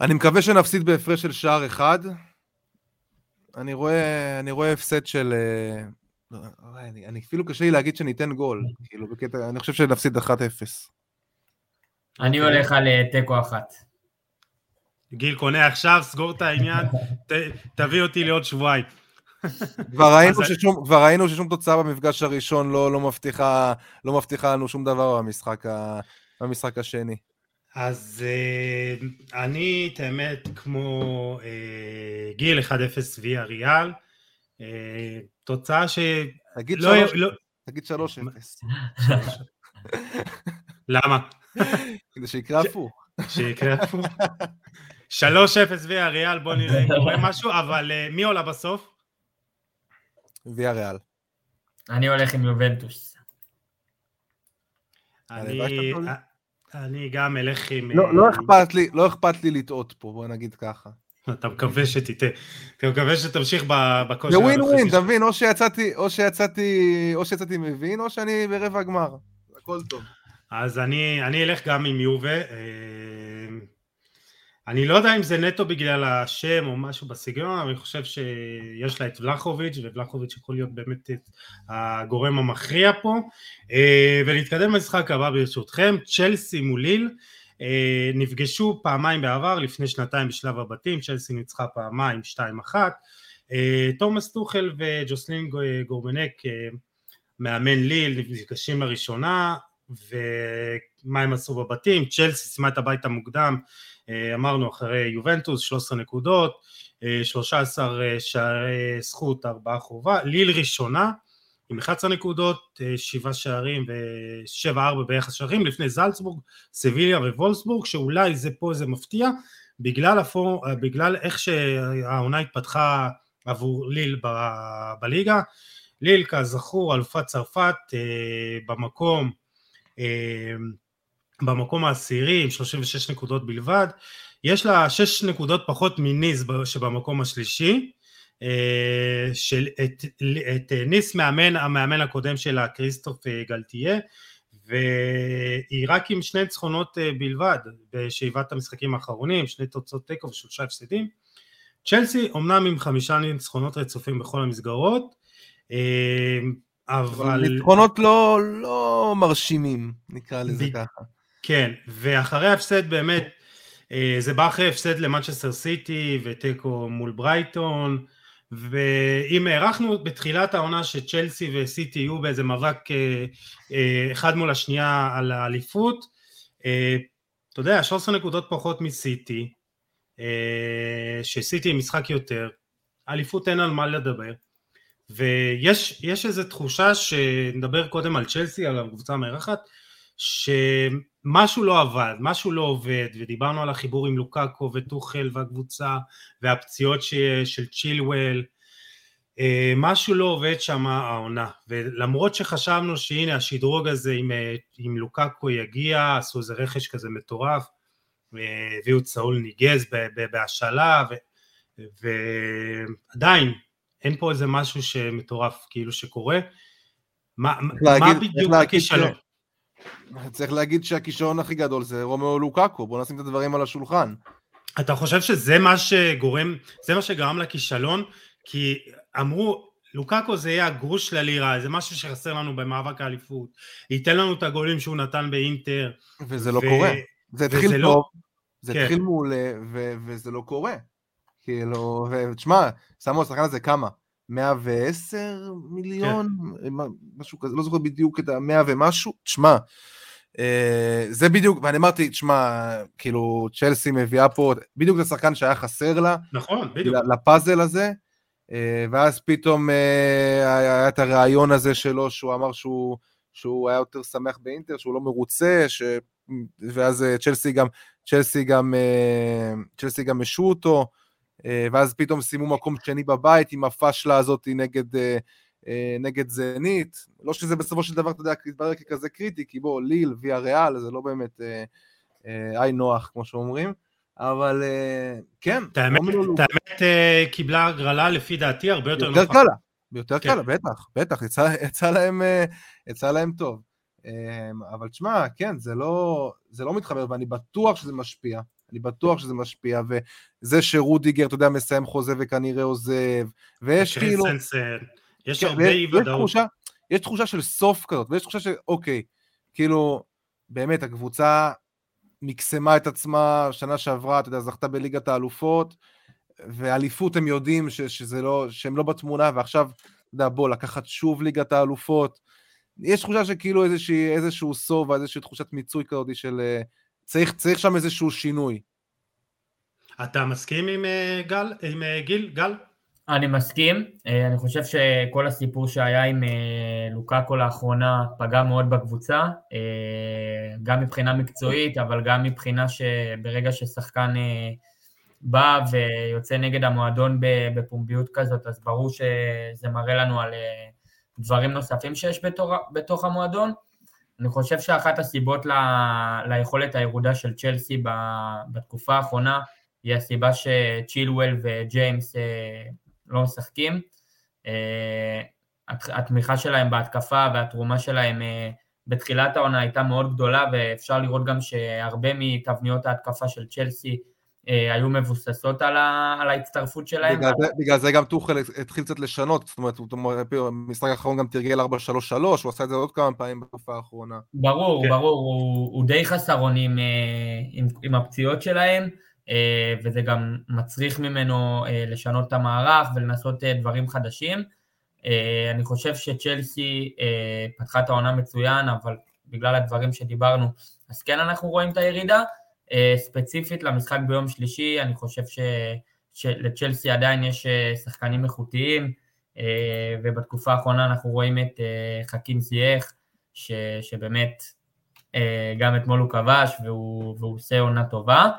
אני מקווה שנפסיד בהפרש של שער אחד. אני רואה, אני רואה הפסד של... אה, אני, אני אפילו קשה לי להגיד שניתן גול, כאילו בקטע, אני חושב שנפסיד 1-0. אני הולך על אה, תיקו אחת. גיל קונה עכשיו, סגור את העניין, ת, תביא אותי לעוד שבועיים. כבר ראינו, ששום, כבר ראינו ששום תוצאה במפגש הראשון לא, לא, מבטיחה, לא מבטיחה לנו שום דבר במשחק, ה, במשחק השני. אז uh, אני, את האמת, כמו uh, גיל 1-0 ויה ריאל, uh, תוצאה ש... תגיד 3 לא... תגיד 3-0. למה? כדי שיקרה הפוך. שיקרה הפוך. 3-0 ויה ריאל, בוא נראה אם קורה משהו, אבל מי עולה בסוף? ויה ריאל. אני הולך עם יובנטוס. אני... אני גם אלך עם... לא, לא, אכפת לי, לא אכפת לי לטעות פה, בוא נגיד ככה. אתה מקווה שתטעה, אתה מקווה שתמשיך בכושר זה ווין ווין, אתה מבין? או שיצאתי, או שיצאתי, או שיצאתי מבין, או שאני ברבע גמר. הכל טוב. אז אני, אני אלך גם עם יובה. אני לא יודע אם זה נטו בגלל השם או משהו בסגנון, אבל אני חושב שיש לה את ולחוביץ', ובלחוביץ' יכול להיות באמת הגורם המכריע פה. אה, ונתקדם למשחק הבא ברשותכם, צ'לסי מול ליל. אה, נפגשו פעמיים בעבר, לפני שנתיים בשלב הבתים, צ'לסי ניצחה פעמיים 2-1. אה, תומאס טוחל וג'וסלין גורבנק, מאמן ליל, נפגשים לראשונה, ומה הם עשו בבתים, צ'לסי סיימה את הבית המוקדם אמרנו אחרי יובנטוס 13 נקודות, 13 אה, אה, שערי זכות, 4 חובה, ליל ראשונה עם 11 נקודות, 7 שערים ו-7-4 ביחס שערים לפני זלצבורג, סביליה ווולסבורג, שאולי זה פה זה מפתיע, בגלל, הפור, בגלל איך שהעונה התפתחה עבור ליל ב- בליגה, ליל כזכור אלופת צרפת במקום במקום העשירי עם 36 נקודות בלבד, יש לה 6 נקודות פחות מניס שבמקום השלישי, אה, של, את, את ניס מאמן, המאמן הקודם שלה כריסטוף אה, גלטיה, והיא רק עם שני ניצחונות אה, בלבד בשאיבת המשחקים האחרונים, שני תוצאות תיקו ושלושה הפסדים. צ'לסי אומנם עם חמישה ניצחונות רצופים בכל המסגרות, אבל... ניצחונות לא, לא מרשימים, נקרא לזה ב... ככה. כן, ואחרי ההפסד באמת, אה, זה בא אחרי הפסד למנצ'סטר סיטי ותיקו מול ברייטון, ואם הערכנו בתחילת העונה שצ'לסי וסיטי יהיו באיזה מאבק אה, אה, אחד מול השנייה על האליפות, אתה יודע, 13 נקודות פחות מסיטי, שסיטי משחק יותר, אליפות אין על מה לדבר, ויש איזו תחושה שנדבר קודם על צ'לסי, על הקבוצה המארחת, שמשהו לא עבד, משהו לא עובד, ודיברנו על החיבור עם לוקאקו וטוחל והקבוצה והפציעות של צ'ילואל, אה, משהו לא עובד שם העונה, ולמרות שחשבנו שהנה השדרוג הזה עם, אה, עם לוקאקו יגיע, עשו איזה רכש כזה מטורף, הביאו את סאול ניגז בהשאלה, ועדיין אין פה איזה משהו שמטורף כאילו שקורה, מה, מה בדיוק הכישלון? צריך להגיד שהכישלון הכי גדול זה רומלו לוקאקו, בוא נשים את הדברים על השולחן. אתה חושב שזה מה שגורם, זה מה שגרם לכישלון? כי אמרו, לוקאקו זה יהיה הגרוש ללירה, זה משהו שחסר לנו במאבק האליפות, ייתן לנו את הגולים שהוא נתן באינטר. וזה לא ו... קורה. זה התחיל טוב, לא... זה כן. התחיל מעולה, ו... וזה לא קורה. כאילו, ותשמע, שמו השחקן הזה כמה? 110 מיליון, כן. משהו כזה, לא זוכר בדיוק את המאה ומשהו, תשמע, אה, זה בדיוק, ואני אמרתי, תשמע, כאילו, צ'לסי מביאה פה בדיוק את השחקן שהיה חסר לה, נכון, בדיוק, לפאזל הזה, אה, ואז פתאום אה, היה את הרעיון הזה שלו, שהוא אמר שהוא, שהוא היה יותר שמח באינטר, שהוא לא מרוצה, ש... ואז צ'לסי גם, צ'לסי גם, צ'לסי גם השו אותו, ואז פתאום סיימו מקום שני בבית עם הפאשלה הזאת נגד, אה, אה, נגד זנית. לא שזה בסופו של דבר, אתה יודע, יתברר ככזה קריטי, כי בוא, ליל, ויה ריאל, זה לא באמת היי נוח, כמו שאומרים. אבל כן. את האמת, קיבלה הגרלה לפי דעתי הרבה יותר נוחה. יותר קלה, יותר כן. קלה, בטח, בטח, יצא, יצא, להם, יצא להם טוב. אבל תשמע, כן, זה לא, זה לא מתחבר, ואני בטוח שזה משפיע. אני בטוח שזה משפיע, וזה שרודיגר, אתה יודע, מסיים חוזה וכנראה עוזב, ויש כאילו... יש כן, הרבה אי ודאות. יש תחושה של סוף כזאת, ויש תחושה של, אוקיי, כאילו, באמת, הקבוצה מקסמה את עצמה שנה שעברה, אתה יודע, זכתה בליגת האלופות, ואליפות הם יודעים ש, שזה לא, שהם לא בתמונה, ועכשיו, אתה יודע, בוא, לקחת שוב ליגת האלופות. יש תחושה שכאילו איזושהי, איזשהו סוף, איזושהי תחושת מיצוי כזאת של צריך, צריך שם איזשהו שינוי. אתה מסכים עם uh, גל, עם uh, גיל, גל? אני מסכים, uh, אני חושב שכל הסיפור שהיה עם uh, לוקאקו לאחרונה פגע מאוד בקבוצה, uh, גם מבחינה מקצועית, אבל גם מבחינה שברגע ששחקן uh, בא ויוצא נגד המועדון בפומביות כזאת, אז ברור שזה מראה לנו על uh, דברים נוספים שיש בתור, בתוך המועדון. אני חושב שאחת הסיבות ל... ליכולת הירודה של צ'לסי בתקופה האחרונה היא הסיבה שצ'ילואל וג'יימס אה, לא משחקים. אה, התמיכה שלהם בהתקפה והתרומה שלהם אה, בתחילת העונה הייתה מאוד גדולה ואפשר לראות גם שהרבה מתבניות ההתקפה של צ'לסי היו מבוססות על, ה, על ההצטרפות שלהם. בגלל, זה, בגלל זה גם טוחל התחיל קצת לשנות, זאת אומרת, במשחק האחרון גם תרגל 4-3-3, הוא עשה את זה עוד כמה פעמים בתקופה האחרונה. ברור, כן. ברור, הוא, הוא די חסר אונים עם, עם הפציעות שלהם, וזה גם מצריך ממנו לשנות את המערך ולנסות דברים חדשים. אני חושב שצ'לסי פתחה את העונה מצוין, אבל בגלל הדברים שדיברנו, אז כן אנחנו רואים את הירידה. אה, ספציפית למשחק ביום שלישי, אני חושב ש, שלצ'לסי עדיין יש אה, שחקנים איכותיים, אה, ובתקופה האחרונה אנחנו רואים את חכים זייח, ש, שבאמת גם אתמול הוא כבש והוא, והוא עושה עונה טובה.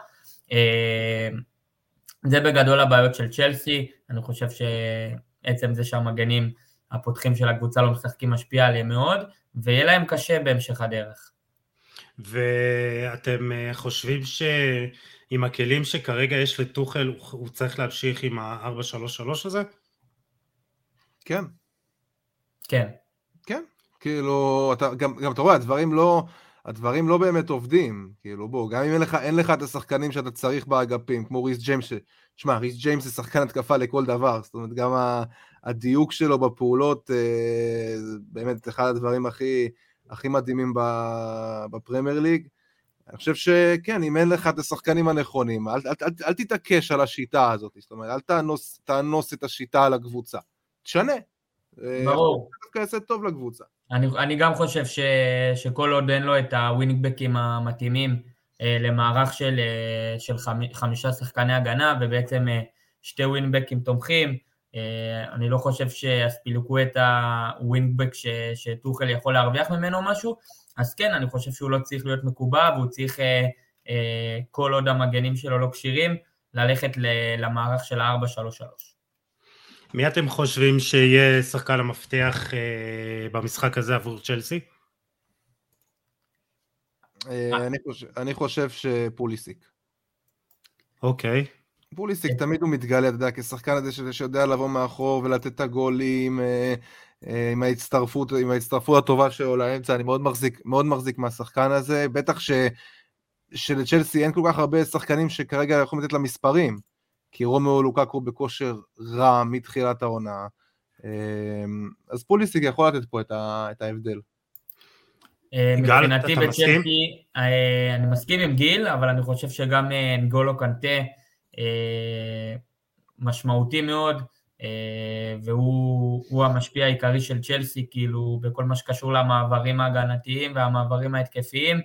זה בגדול הבעיות של צ'לסי, אני חושב שעצם זה שהמגנים הפותחים של הקבוצה לא משחקים משפיע עליהם מאוד, ויהיה להם קשה בהמשך הדרך. ואתם אה, חושבים שעם הכלים שכרגע יש לטוחל, הוא צריך להמשיך עם ה-433 הזה? כן. כן. כן. כאילו, אתה, גם, גם אתה רואה, הדברים לא, הדברים לא באמת עובדים. כאילו, בוא, גם אם אין לך, אין לך את השחקנים שאתה צריך באגפים, כמו ריס ג'יימס, ש... שמע, ריס ג'יימס זה שחקן התקפה לכל דבר, זאת אומרת, גם הדיוק שלו בפעולות, אה, באמת אחד הדברים הכי... הכי מדהימים בפרמייר ליג. אני חושב שכן, אם אין לך את השחקנים הנכונים, אל, אל, אל, אל תתעקש על השיטה הזאת, זאת אומרת, אל תאנוס, תאנוס את השיטה על הקבוצה. תשנה. ברור. דווקא יעשה טוב לקבוצה. אני, אני גם חושב ש, שכל עוד אין לו את הווינגבקים המתאימים אה, למערך של, אה, של חמישה שחקני הגנה, ובעצם אה, שתי ווינגבקים תומכים, אה, אני לא חושב שהספילקו את הווינגבק שטוחל יכול להרוויח ממנו משהו, אז כן, אני חושב שהוא לא צריך להיות מקובע והוא צריך, אה, אה, כל עוד המגנים שלו לא כשירים, ללכת למערך של ה-4-3-3. מי אתם חושבים שיהיה שחקן המפתח במשחק הזה עבור צ'לסי? אני חושב שפוליסיק. אוקיי. פוליסיק כן. תמיד הוא מתגלה, אתה יודע, כשחקן הזה שיודע לבוא מאחור ולתת את הגולים אה, אה, עם ההצטרפות, עם ההצטרפות הטובה שלו לאמצע, אני מאוד מחזיק, מאוד מחזיק מהשחקן הזה, בטח ש, שלצ'לסי אין כל כך הרבה שחקנים שכרגע יכולים לתת לה מספרים, כי רומלו לוקאקו בכושר רע מתחילת העונה, אה, אז פוליסיק יכול לתת פה את, ה, את ההבדל. מבחינתי בצ'לסי, אני מסכים עם גיל, אבל אני חושב שגם נגולו קאנטה אה, משמעותי מאוד, אה, והוא המשפיע העיקרי של צ'לסי, כאילו, בכל מה שקשור למעברים ההגנתיים והמעברים ההתקפיים,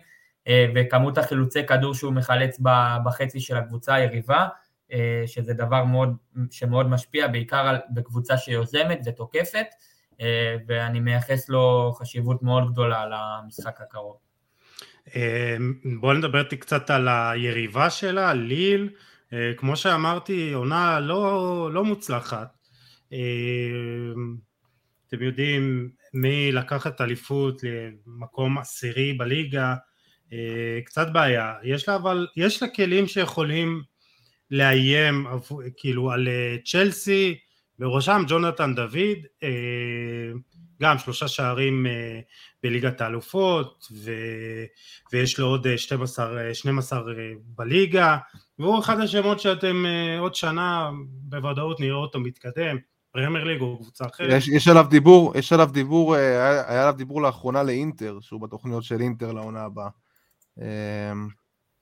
אה, וכמות החילוצי כדור שהוא מחלץ בחצי של הקבוצה היריבה, שזה דבר מאוד, שמאוד משפיע, בעיקר בקבוצה שיוזמת ותוקפת, ואני מייחס לו חשיבות מאוד גדולה למשחק הקרוב. בואו נדבר קצת על היריבה שלה, ליל. אה, כמו שאמרתי, עונה לא, לא מוצלחת. אה, אתם יודעים, מי לקחת אליפות למקום עשירי בליגה, אה, קצת בעיה. יש לה אבל, יש לה כלים שיכולים לאיים כאילו על צ'לסי, בראשם ג'ונתן דוד, גם שלושה שערים בליגת האלופות. ויש לו עוד 12, 12 בליגה, והוא אחד השמות שאתם אה, עוד שנה בוודאות נראה אותו מתקדם, פרמייר ליג או קבוצה אחרת. יש, יש עליו דיבור, יש עליו דיבור, אה, היה, היה עליו דיבור לאחרונה לאינטר, שהוא בתוכניות של אינטר לעונה הבאה. אמ,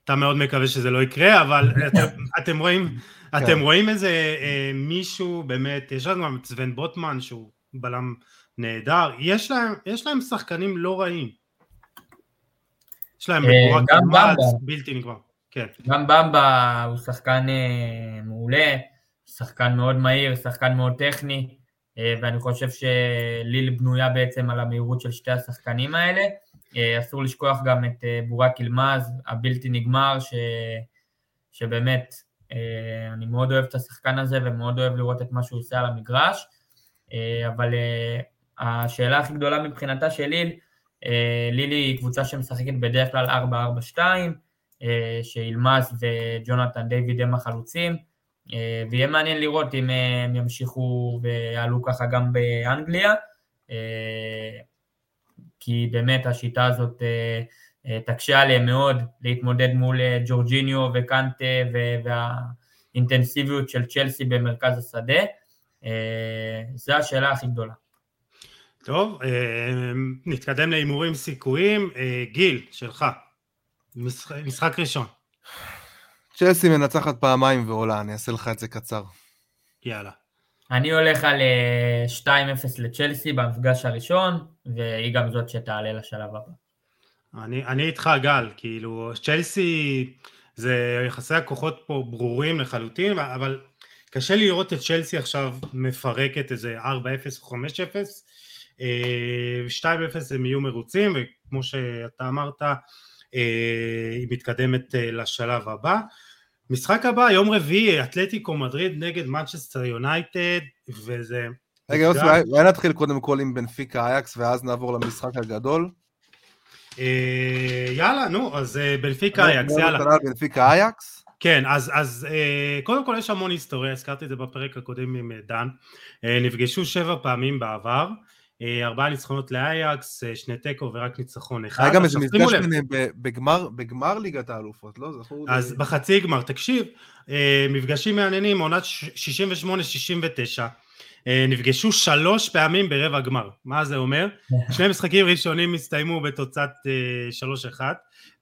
אתה מאוד מקווה שזה לא יקרה, אבל אתם, אתם רואים, כן. אתם רואים איזה אה, מישהו באמת, יש לנו גם את סוון בוטמן שהוא בלם נהדר, יש להם, יש להם שחקנים לא רעים. יש להם בקורת בלתי נגמר. כן. גם במבה הוא שחקן אה, מעולה, שחקן מאוד מהיר, שחקן מאוד טכני, אה, ואני חושב שליל בנויה בעצם על המהירות של שתי השחקנים האלה. אה, אסור לשכוח גם את בורק ילמז, הבלתי נגמר, ש... שבאמת, אני מאוד אוהב את השחקן הזה ומאוד אוהב לראות את מה שהוא עושה על המגרש, אבל השאלה הכי גדולה מבחינתה של ליל, ליל היא קבוצה שמשחקת בדרך כלל 4-4-2, אה, שאילמאס וג'ונתן דיוויד הם החלוצים, אה, ויהיה מעניין לראות אם אה, הם ימשיכו ויעלו ככה גם באנגליה, כי באמת השיטה הזאת תקשה עליהם מאוד להתמודד מול ג'ורג'יניו וקנטה והאינטנסיביות של צ'לסי במרכז השדה. זו השאלה הכי גדולה. טוב, נתקדם להימורים סיכויים. גיל, שלך, משחק ראשון. צ'לסי מנצחת פעמיים ועולה, אני אעשה לך את זה קצר. יאללה. אני הולך על 2-0 לצ'לסי במפגש הראשון, והיא גם זאת שתעלה לשלב הבא. אני, אני איתך גל, כאילו צ'לסי זה יחסי הכוחות פה ברורים לחלוטין, אבל קשה לי לראות את צ'לסי עכשיו מפרקת איזה 4-0 או 5-0, 2-0 הם יהיו מרוצים, וכמו שאתה אמרת, היא מתקדמת לשלב הבא. משחק הבא, יום רביעי, אתלטיקו מדריד נגד מנצ'סטר יונייטד, וזה... רגע, יוסי, אולי נתחיל קודם כל עם בנפיקה אייקס, ואז נעבור למשחק הגדול. אה, יאללה, נו, אז אה, בנפיקה אייקס, יאללה. בנפיקה אייקס? כן, אז, אז אה, קודם כל יש המון היסטוריה, הזכרתי את זה בפרק הקודם עם דן. נפגשו שבע פעמים בעבר. ארבעה ניצחונות לאייקס, שני תיקו ורק ניצחון אחד. היה גם איזה מפגש ביניהם בגמר, בגמר ליגת האלופות, לא? זכור אז ל... בחצי גמר, תקשיב, מפגשים מעניינים, עונת 68-69, נפגשו שלוש פעמים ברבע גמר, מה זה אומר? שני משחקים ראשונים הסתיימו בתוצאת 3-1,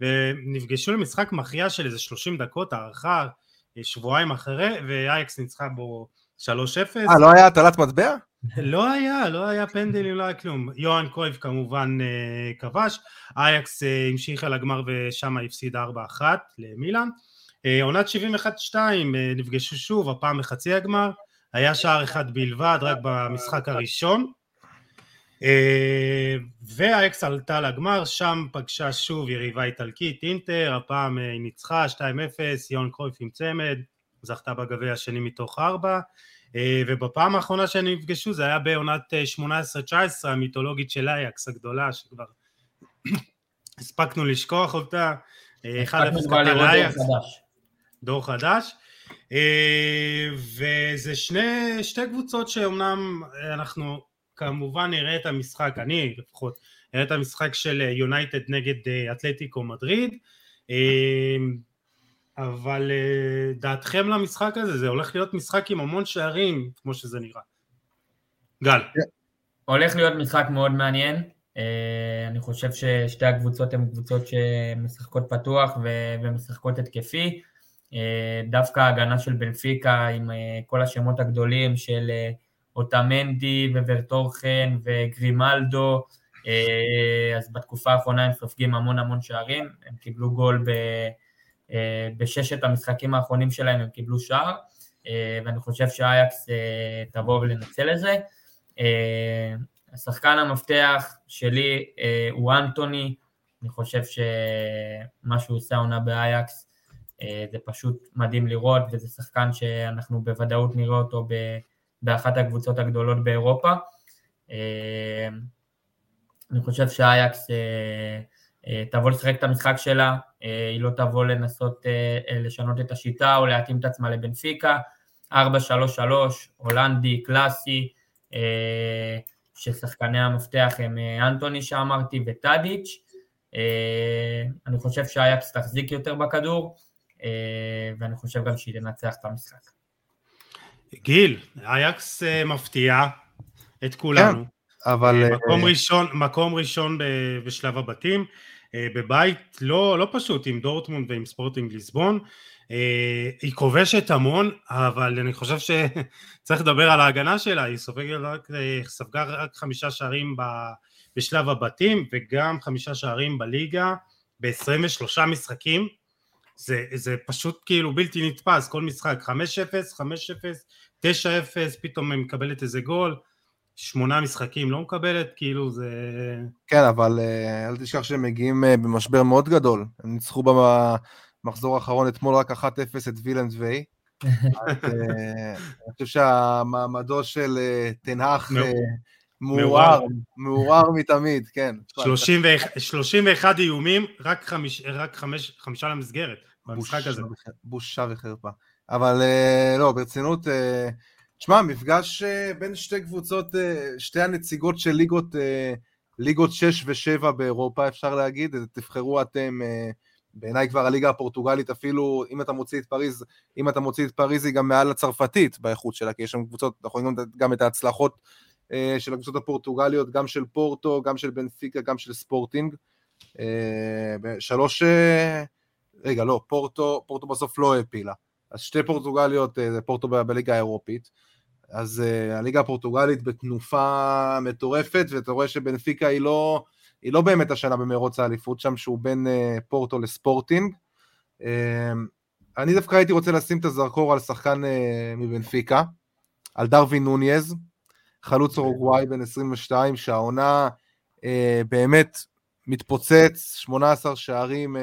ונפגשו למשחק מכריע של איזה 30 דקות, הערכה שבועיים אחרי, ואייקס ניצחה בו 3-0. אה, לא היה הטלת מטבע? לא היה, לא היה פנדלים, לא היה כלום. יוהאן קרויב כמובן uh, כבש, אייקס uh, המשיכה לגמר ושם הפסידה 4-1 למילאן. Uh, עונת 71-2 uh, נפגשו שוב, הפעם בחצי הגמר, היה שער אחד בלבד, רק במשחק הראשון. ואייקס עלתה לגמר, שם פגשה שוב יריבה איטלקית, אינטר, הפעם היא ניצחה 2-0, יוהאן קרויף עם צמד, זכתה בגביע השני מתוך ארבע. ובפעם האחרונה שהם נפגשו זה היה בעונת 18-19 המיתולוגית של אייקס הגדולה שכבר הספקנו לשכוח אותה, 1-0 קטן לאייקס, דור חדש, וזה שני, שתי קבוצות שאומנם אנחנו כמובן נראה את המשחק, אני לפחות, נראה את המשחק של יונייטד נגד אתלטיקו מדריד, אבל אה, דעתכם למשחק הזה, זה הולך להיות משחק עם המון שערים, כמו שזה נראה. גל. הולך להיות משחק מאוד מעניין. אה, אני חושב ששתי הקבוצות הן קבוצות שמשחקות פתוח ומשחקות התקפי. אה, דווקא ההגנה של בנפיקה עם כל השמות הגדולים של אוטמנדי וורטורכן וגרימלדו, אז בתקופה האחרונה הם סופגים המון המון שערים, הם קיבלו גול ב... אה, בששת המשחקים האחרונים שלהם הם קיבלו שער, אה, ואני חושב שאייקס אה, תבוא ולנצל את זה. השחקן המפתח שלי הוא אנטוני, אני חושב שמה שהוא עושה עונה באייקס זה פשוט מדהים לראות, וזה שחקן שאנחנו בוודאות נראה אותו באחת הקבוצות הגדולות באירופה. אני חושב שאייקס תבוא לשחק את המשחק שלה, אה, היא לא תבוא לנסות אה, אה, לשנות את השיטה או להתאים את עצמה לבנפיקה, 4-3-3, הולנדי, קלאסי, ששחקני המפתח הם אנטוני שאמרתי וטאדיץ', אני חושב שאייקס תחזיק יותר בכדור, ואני חושב גם שהיא תנצח את המשחק. גיל, אייקס מפתיע את כולנו. כן, אבל... מקום ראשון, מקום ראשון בשלב הבתים. אה, בבית לא, לא פשוט עם דורטמונד ועם ספורטינג ליסבון. אה, היא כובשת המון, אבל אני חושב שצריך לדבר על ההגנה שלה, היא סופגת רק, אה, ספגה רק חמישה שערים בשלב הבתים וגם חמישה שערים בליגה ב-23 משחקים. זה, זה פשוט כאילו בלתי נתפס, כל משחק 5-0, 5-0, 9-0, פתאום מקבלת איזה גול. שמונה משחקים לא מקבלת, כאילו זה... כן, אבל אה, אל תשכח שהם מגיעים אה, במשבר מאוד גדול. הם ניצחו במחזור האחרון אתמול רק 1-0 את וילנד ויי. אה, אני חושב שהמעמדו של תנח מעורער, מעורער מתמיד, כן. 31 איומים, רק חמישה למסגרת במשחק הזה. בושה וחרפה. אבל לא, ברצינות... שמע, מפגש אה, בין שתי קבוצות, אה, שתי הנציגות של ליגות אה, ליגות 6 ו-7 באירופה, אפשר להגיד, תבחרו אתם, בעיניי כבר הליגה הפורטוגלית אפילו, אם אתה מוציא את פריז, אם אתה מוציא את פריז היא גם מעל הצרפתית באיכות שלה, כי יש שם קבוצות, אנחנו רואים גם את ההצלחות של הקבוצות הפורטוגליות, גם של פורטו, גם של בנפיקה, גם של ספורטינג. שלוש, רגע, לא, פורטו, פורטו בסוף לא העפילה. אז שתי פורטוגליות פורטו בליגה האירופית. אז uh, הליגה הפורטוגלית בתנופה מטורפת, ואתה רואה שבנפיקה היא לא, היא לא באמת השנה במרוץ האליפות שם, שהוא בין uh, פורטו לספורטינג. Uh, אני דווקא הייתי רוצה לשים את הזרקור על שחקן uh, מבנפיקה, על דרווין נוניז, חלוץ אורוגוואי בן 22, שהעונה uh, באמת מתפוצץ, 18 שערים,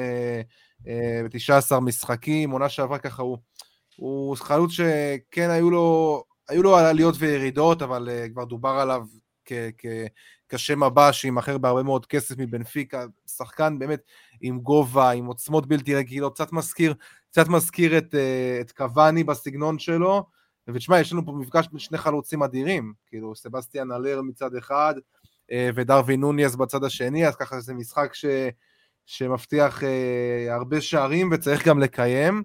ב-19 משחקים, עונה שעברה ככה הוא, הוא חלוץ שכן היו לו, היו לו עליות וירידות, אבל uh, כבר דובר עליו כ- כ- כשם הבא שימכר בהרבה מאוד כסף מבנפיקה, שחקן באמת עם גובה, עם עוצמות בלתי רגילות, קצת מזכיר, קצת מזכיר את, uh, את קוואני בסגנון שלו, ותשמע, יש לנו פה מפגש בין שני חלוצים אדירים, כאילו סבסטיאן אלר מצד אחד, uh, ודרווין נוניאס בצד השני, אז ככה זה משחק ש... שמבטיח אה, הרבה שערים וצריך גם לקיים.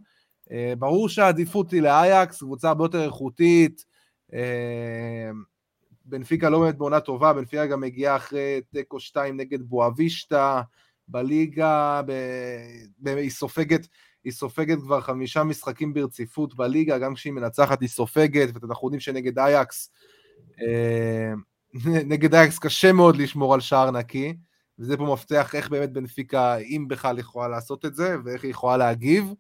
אה, ברור שהעדיפות היא לאייקס, קבוצה הרבה יותר איכותית. אה, בנפיקה לא באמת בעונה טובה, בנפיקה גם מגיעה אחרי תיקו 2 נגד בואבישטה בליגה, ב... היא סופגת היא סופגת כבר חמישה משחקים ברציפות בליגה, גם כשהיא מנצחת היא סופגת, ואנחנו יודעים שנגד אייקס, אה, נגד אייקס קשה מאוד לשמור על שער נקי. וזה פה מפתח איך באמת בנפיקה, אם בכלל יכולה לעשות את זה, ואיך היא יכולה להגיב.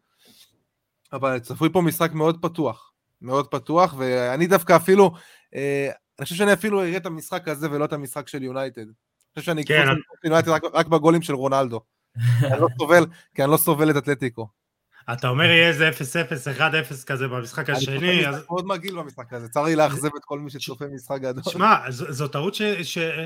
אבל צפוי פה משחק מאוד פתוח, מאוד פתוח, ואני דווקא אפילו, אה, אני חושב שאני אפילו אראה את המשחק הזה ולא את המשחק של יונייטד. אני חושב שאני כן. יונייטד רק, רק בגולים של רונלדו. אני לא סובל, כי אני לא סובל את אתלטיקו. אתה אומר יהיה איזה 0-0, 1-0 כזה במשחק השני. אני חושב מאוד מגעיל במשחק הזה, צר לי לאכזב את כל מי שצופה משחק גדול. שמע, זו טעות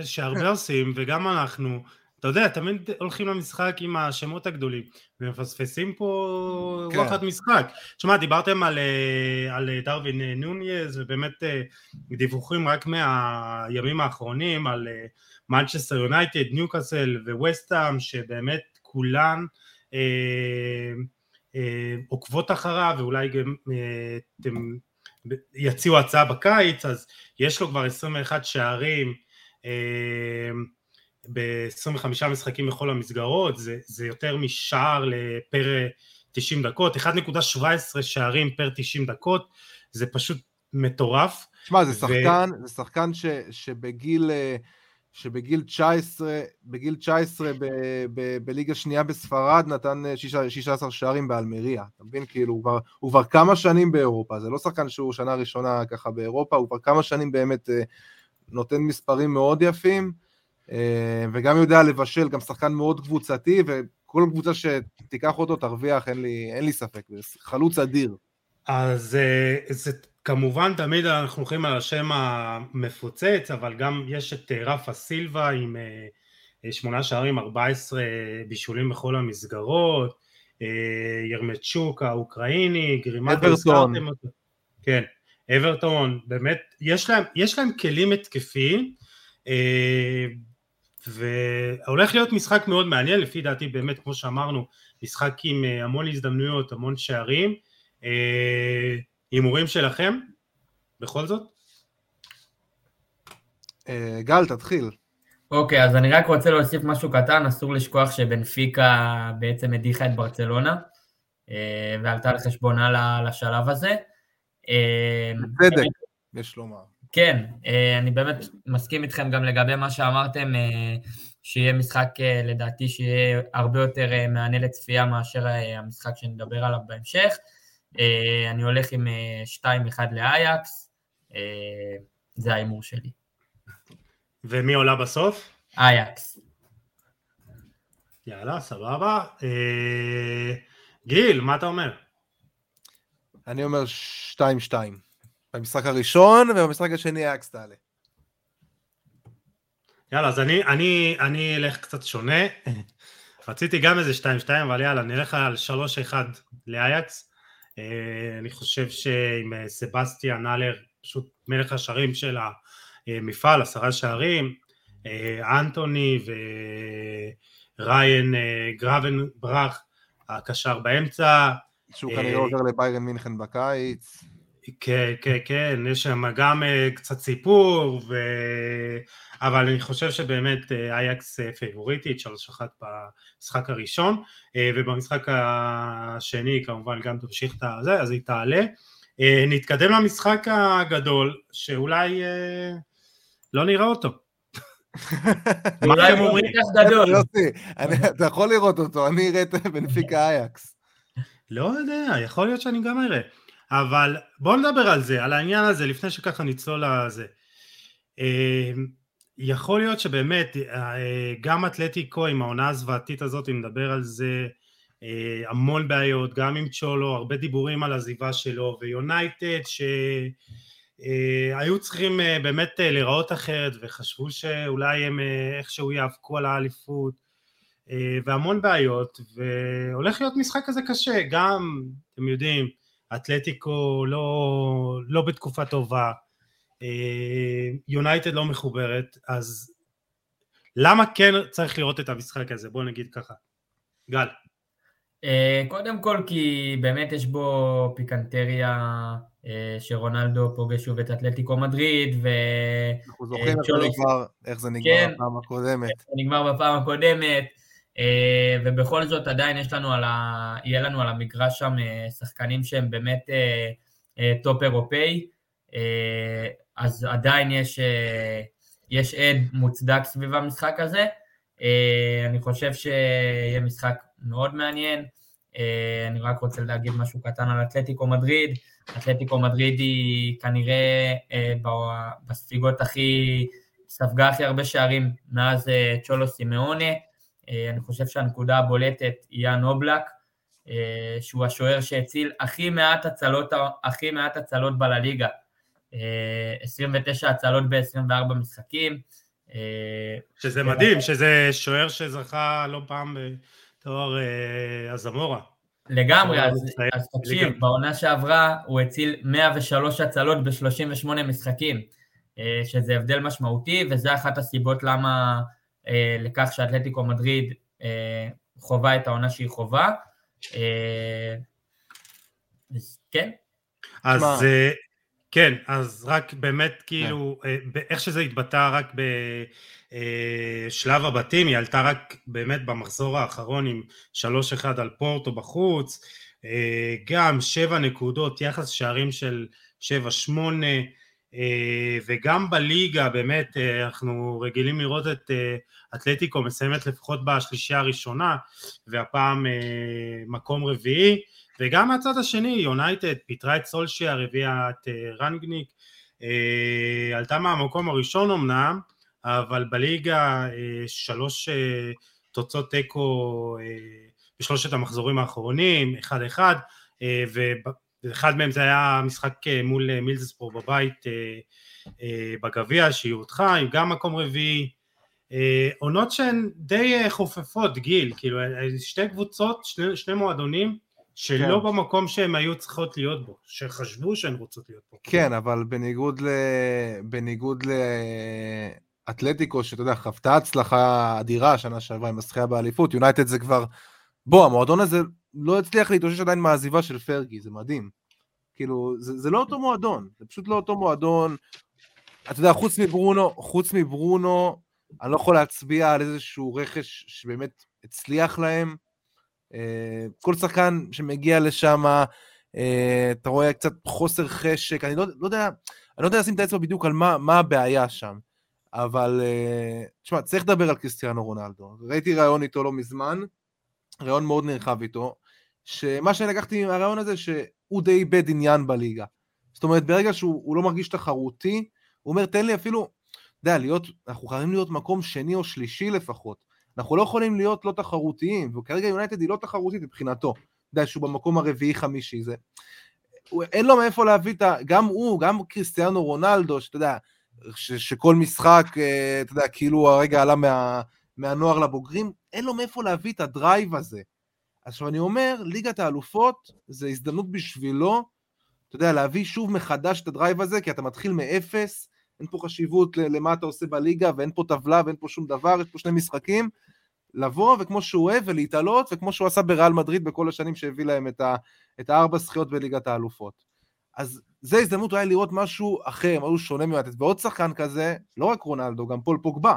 שהרבה עושים, וגם אנחנו, אתה יודע, תמיד הולכים למשחק עם השמות הגדולים, ומפספסים פה כן. רוחת משחק. שמע, דיברתם על, אה, על דרווין נוניז, ובאמת אה, דיווחים רק מהימים האחרונים על מנצ'סטר יונייטד, ניוקאסל וווסטהאם, שבאמת כולן אה, אה, עוקבות אחריו, ואולי גם אה, אתם יציעו הצעה בקיץ, אז יש לו כבר 21 שערים, אה, ב-25 משחקים בכל המסגרות, זה, זה יותר משער פר 90 דקות, 1.17 שערים פר 90 דקות, זה פשוט מטורף. שמע, זה שחקן, ו... זה שחקן ש, שבגיל, שבגיל 19, בגיל 19 ב, ב, בליגה שנייה בספרד נתן 16 שערים באלמריה, אתה מבין? כאילו, הוא כבר, הוא כבר כמה שנים באירופה, זה לא שחקן שהוא שנה ראשונה ככה באירופה, הוא כבר כמה שנים באמת אה, נותן מספרים מאוד יפים. אה, וגם יודע לבשל, גם שחקן מאוד קבוצתי, וכל קבוצה שתיקח אותו תרוויח, אין לי, אין לי ספק, זה חלוץ אדיר. אז אה, זה כמובן תמיד אנחנו הולכים על השם המפוצץ, אבל גם יש את אה, רפה סילבה עם שמונה שערים, 14 בישולים בכל המסגרות, ירמצ'וק האוקראיני, גרימטו אברטון. כן, אברטון, באמת, יש להם, יש להם כלים התקפיים, והולך להיות משחק מאוד מעניין, לפי דעתי באמת כמו שאמרנו, משחק עם אה, המון הזדמנויות, המון שערים. אה, הימורים שלכם, בכל זאת? אה, גל, תתחיל. אוקיי, אז אני רק רוצה להוסיף משהו קטן, אסור לשכוח שבנפיקה בעצם הדיחה את ברצלונה, ועלתה לחשבונה לשלב הזה. בצדק, יש לומר. כן, אה, אני באמת מסכים איתכם גם לגבי מה שאמרתם, אה, שיהיה משחק אה, לדעתי שיהיה הרבה יותר מענה לצפייה מאשר המשחק שנדבר עליו בהמשך. אני הולך עם 2-1 לאייקס, זה ההימור שלי. ומי עולה בסוף? אייקס. יאללה, סבבה. גיל, מה אתה אומר? אני אומר 2-2. במשחק הראשון, ובמשחק השני אקס תעלה. יאללה, אז אני, אני, אני אלך קצת שונה. רציתי גם איזה 2-2, אבל יאללה, נלך על 3-1 לאייקס. אה, אני חושב שעם אה, סבסטיאן אנלר, פשוט מלך השערים של המפעל, עשרה שערים. אנטוני וריין גרבנברך, הקשר באמצע. שהוא כנראה עובר לביירן מינכן בקיץ. כן, כן, כן, יש שם גם קצת סיפור, ו... אבל אני חושב שבאמת אייקס פייבוריטית, 3-1 במשחק הראשון, ובמשחק השני כמובן גם תמשיך את זה, אז היא תעלה. נתקדם למשחק הגדול, שאולי לא נראה אותו. מה אתם אומרים? אתה יכול לראות אותו, אני אראה את בנפיקה אייקס. לא יודע, יכול להיות שאני גם אראה. אבל בואו נדבר על זה, על העניין הזה, לפני שככה נצלול לזה. יכול להיות שבאמת גם אתלטיקו עם העונה הזוועתית הזאת, אם נדבר על זה, המון בעיות, גם עם צ'ולו, הרבה דיבורים על עזיבה שלו, ויונייטד שהיו צריכים באמת להיראות אחרת וחשבו שאולי הם איכשהו יאבקו על האליפות והמון בעיות והולך להיות משחק כזה קשה, גם אתם יודעים, אתלטיקו לא, לא בתקופה טובה, יונייטד לא מחוברת, אז למה כן צריך לראות את המשחק הזה? בואו נגיד ככה. גל. קודם כל כי באמת יש בו פיקנטריה שרונלדו פוגש שוב את אתלטיקו מדריד ו... אנחנו זוכרים איך זה נגמר כן, בפעם הקודמת. איך זה נגמר בפעם הקודמת ובכל זאת עדיין יש לנו על ה... יהיה לנו על המגרש שם שחקנים שהם באמת טופ אירופאי אז עדיין יש, יש עד מוצדק סביב המשחק הזה. אני חושב שיהיה משחק מאוד מעניין. אני רק רוצה להגיד משהו קטן על אתלטיקו מדריד. אתלטיקו מדריד היא כנראה בספיגות הכי, ספגה הכי הרבה שערים מאז צ'ולו סימאונה. אני חושב שהנקודה הבולטת היא יאן אובלק, שהוא השוער שהציל הכי מעט הצלות, הכי מעט הצלות בלליגה. 29 הצלות ב-24 משחקים. שזה מדהים, שזה שוער שזכה לא פעם בתואר הזמורה. לגמרי, אז, אז תקשיב, בעונה שעברה הוא הציל 103 הצלות ב-38 משחקים, שזה הבדל משמעותי, וזה אחת הסיבות למה לכך שאתלטיקו מדריד חובה את העונה שהיא חובה. כן. אז כן, אז רק באמת כאילו, כן. איך שזה התבטא רק בשלב הבתים, היא עלתה רק באמת במחזור האחרון עם 3-1 על פורטו בחוץ, גם 7 נקודות, יחס שערים של 7-8, וגם בליגה באמת אנחנו רגילים לראות את אתלטיקו מסיימת לפחות בשלישייה הראשונה, והפעם מקום רביעי, וגם מהצד השני יונייטד פיטרה את סולשייר, הביאה את רנגניק, עלתה מהמקום הראשון אמנם, אבל בליגה שלוש תוצאות תיקו בשלושת המחזורים האחרונים, אחד אחד, ואחד מהם זה היה משחק מול מילזספור בבית בגביע שהיא הודחה, עם גם מקום רביעי, עונות שהן די חופפות גיל, כאילו שתי קבוצות, שני, שני מועדונים שלא כן. במקום שהן היו צריכות להיות בו, שחשבו שהן רוצות להיות בו. כן, אבל בניגוד ל... בניגוד לאתלטיקו, שאתה יודע, חוותה הצלחה אדירה שנה שעברה עם הזכייה באליפות, יונייטד זה כבר... בוא, המועדון הזה לא הצליח להתאושש עדיין מהעזיבה של פרגי, זה מדהים. כאילו, זה, זה לא אותו מועדון, זה פשוט לא אותו מועדון. אתה יודע, חוץ מברונו, חוץ מברונו, אני לא יכול להצביע על איזשהו רכש שבאמת הצליח להם. אה, כל שחקן שמגיע לשם, אה, אתה רואה קצת חוסר חשק, אני לא, לא יודע, אני לא יודע לשים את האצבע בדיוק על מה, מה הבעיה שם, אבל אה, תשמע, צריך לדבר על קריסטיאנו רונלדו. ראיתי ראיון איתו לא מזמן, ראיון מאוד נרחב איתו, שמה שאני לקחתי מהראיון הזה, שהוא די איבד עניין בליגה. זאת אומרת, ברגע שהוא לא מרגיש תחרותי, הוא אומר, תן לי אפילו, אתה יודע, להיות, אנחנו חייבים להיות מקום שני או שלישי לפחות. אנחנו לא יכולים להיות לא תחרותיים, וכרגע יונייטד היא לא תחרותית מבחינתו. אתה יודע שהוא במקום הרביעי-חמישי, זה... אין לו מאיפה להביא את ה... גם הוא, גם קריסטיאנו רונלדו, שאתה יודע, ש, שכל משחק, אה, אתה יודע, כאילו הרגע עלה מה, מהנוער לבוגרים, אין לו מאיפה להביא את ה drive הזה. עכשיו אני אומר, ליגת האלופות זה הזדמנות בשבילו, אתה יודע, להביא שוב מחדש את ה drive הזה, כי אתה מתחיל מאפס, אין פה חשיבות למה אתה עושה בליגה, ואין פה טבלה ואין פה שום דבר, יש פה שני משחקים. לבוא וכמו שהוא אוהב ולהתעלות, וכמו שהוא עשה בריאל מדריד בכל השנים שהביא להם את, ה, את הארבע זכיות בליגת האלופות. אז זו הזדמנות אולי לראות משהו אחר, משהו שונה מיונייטד. ועוד שחקן כזה, לא רק רונלדו, גם פול פוגבה.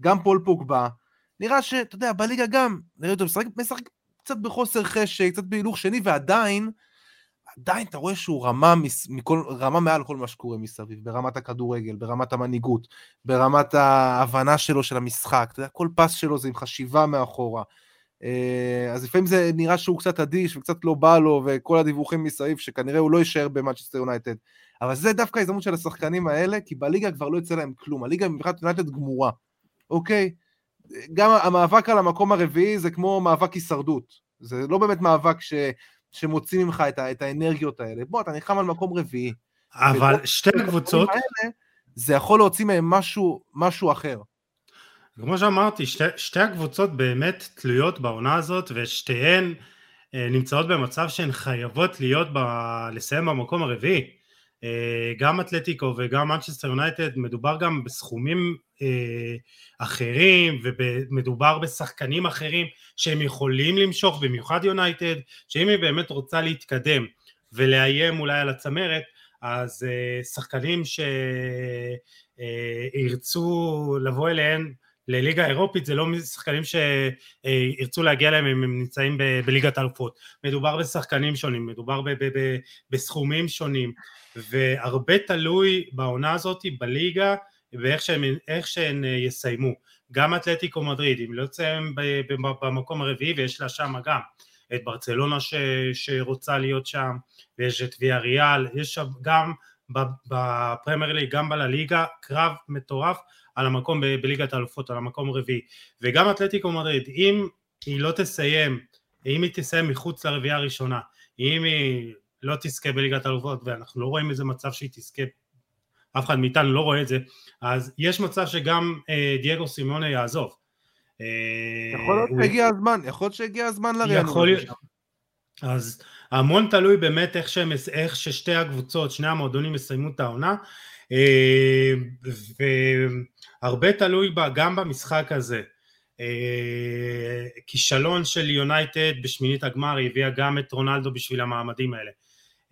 גם פול פוגבה, נראה שאתה יודע, בליגה גם, נראה אותו משחק, משחק קצת בחוסר חשק, קצת בהילוך שני, ועדיין, עדיין אתה רואה שהוא רמה, מס, מכל, רמה מעל כל מה שקורה מסביב, ברמת הכדורגל, ברמת המנהיגות, ברמת ההבנה שלו של המשחק, אתה יודע, כל פס שלו זה עם חשיבה מאחורה. אה, אז לפעמים זה נראה שהוא קצת אדיש וקצת לא בא לו, וכל הדיווחים מסביב, שכנראה הוא לא יישאר במאצ'סטר יונייטד. אבל זה דווקא ההזדמנות של השחקנים האלה, כי בליגה כבר לא יצא להם כלום. הליגה מבחינת יונייטד גמורה, אוקיי? גם המאבק על המקום הרביעי זה כמו מאבק הישרדות. זה לא באמת מאבק ש... שמוציא ממך את, ה... את האנרגיות האלה. בוא, אתה נלחם על מקום רביעי. אבל שתי קבוצות... זה יכול להוציא מהם משהו, משהו אחר. כמו שאמרתי, שתי, שתי הקבוצות באמת תלויות בעונה הזאת, ושתיהן אה, נמצאות במצב שהן חייבות להיות, ב, לסיים במקום הרביעי. אה, גם אתלטיקו וגם מנצ'סטר יונייטד, מדובר גם בסכומים אחרים, ומדובר בשחקנים אחרים שהם יכולים למשוך, במיוחד יונייטד, שאם היא באמת רוצה להתקדם ולאיים אולי על הצמרת, אז שחקנים שירצו לבוא אליהם לליגה האירופית זה לא שחקנים שירצו להגיע אליהם אם הם נמצאים בליגת האלופות, מדובר בשחקנים שונים, מדובר בסכומים שונים והרבה תלוי בעונה הזאת בליגה ואיך שהם, שהם יסיימו, גם אתלטיקו מדריד, אם לא יוצאים במקום הרביעי ויש לה שם גם. את ברצלונה ש, שרוצה להיות שם ויש את ויה ריאל, יש שם גם בפרמייר ליג, גם בליגה, קרב מטורף על המקום ב- בליגת האלופות, על המקום הרביעי, וגם אתלטיקו מדריד, אם היא לא תסיים, אם היא תסיים מחוץ לרביעייה הראשונה, אם היא לא תזכה בליגת האלופות, ואנחנו לא רואים איזה מצב שהיא תזכה, אף אחד מאיתנו לא רואה את זה, אז יש מצב שגם אה, דייגו סימונה יעזוב. אה, יכול להיות שהגיע הזמן, יכול להיות שהגיע הזמן. יכול להיות, אז המון תלוי באמת איך, שהם, איך ששתי הקבוצות, שני המועדונים יסיימו את העונה, אה, והרבה תלוי בה גם במשחק הזה. אה, כישלון של יונייטד בשמינית הגמר הביאה גם את רונלדו בשביל המעמדים האלה.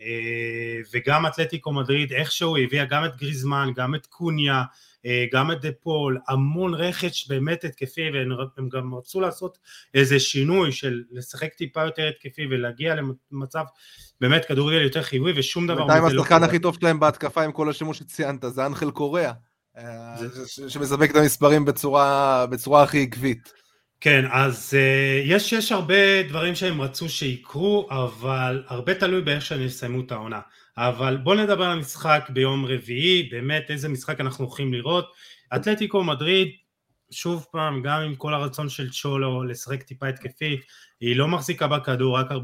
אה, וגם אתלטיקו מדריד איכשהו הביאה גם את גריזמן, גם את קוניה, אה, גם את דה פול, המון רכש באמת התקפי והם גם רצו לעשות איזה שינוי של לשחק טיפה יותר התקפי ולהגיע למצב באמת כדורגל יותר חיובי ושום דבר בינתיים לא השחקן הכי טוב שלהם בהתקפה עם כל השימוש שציינת זה אנחל קוריאה אה, שמזבק את המספרים בצורה, בצורה הכי עקבית. כן, אז uh, יש, יש הרבה דברים שהם רצו שיקרו, אבל הרבה תלוי באיך שהם יסיימו את העונה. אבל בואו נדבר על המשחק ביום רביעי, באמת איזה משחק אנחנו הולכים לראות. אתלטיקו מדריד, שוב פעם, גם עם כל הרצון של צ'ולו לשחק טיפה התקפי, היא לא מחזיקה בכדור, רק 42.3%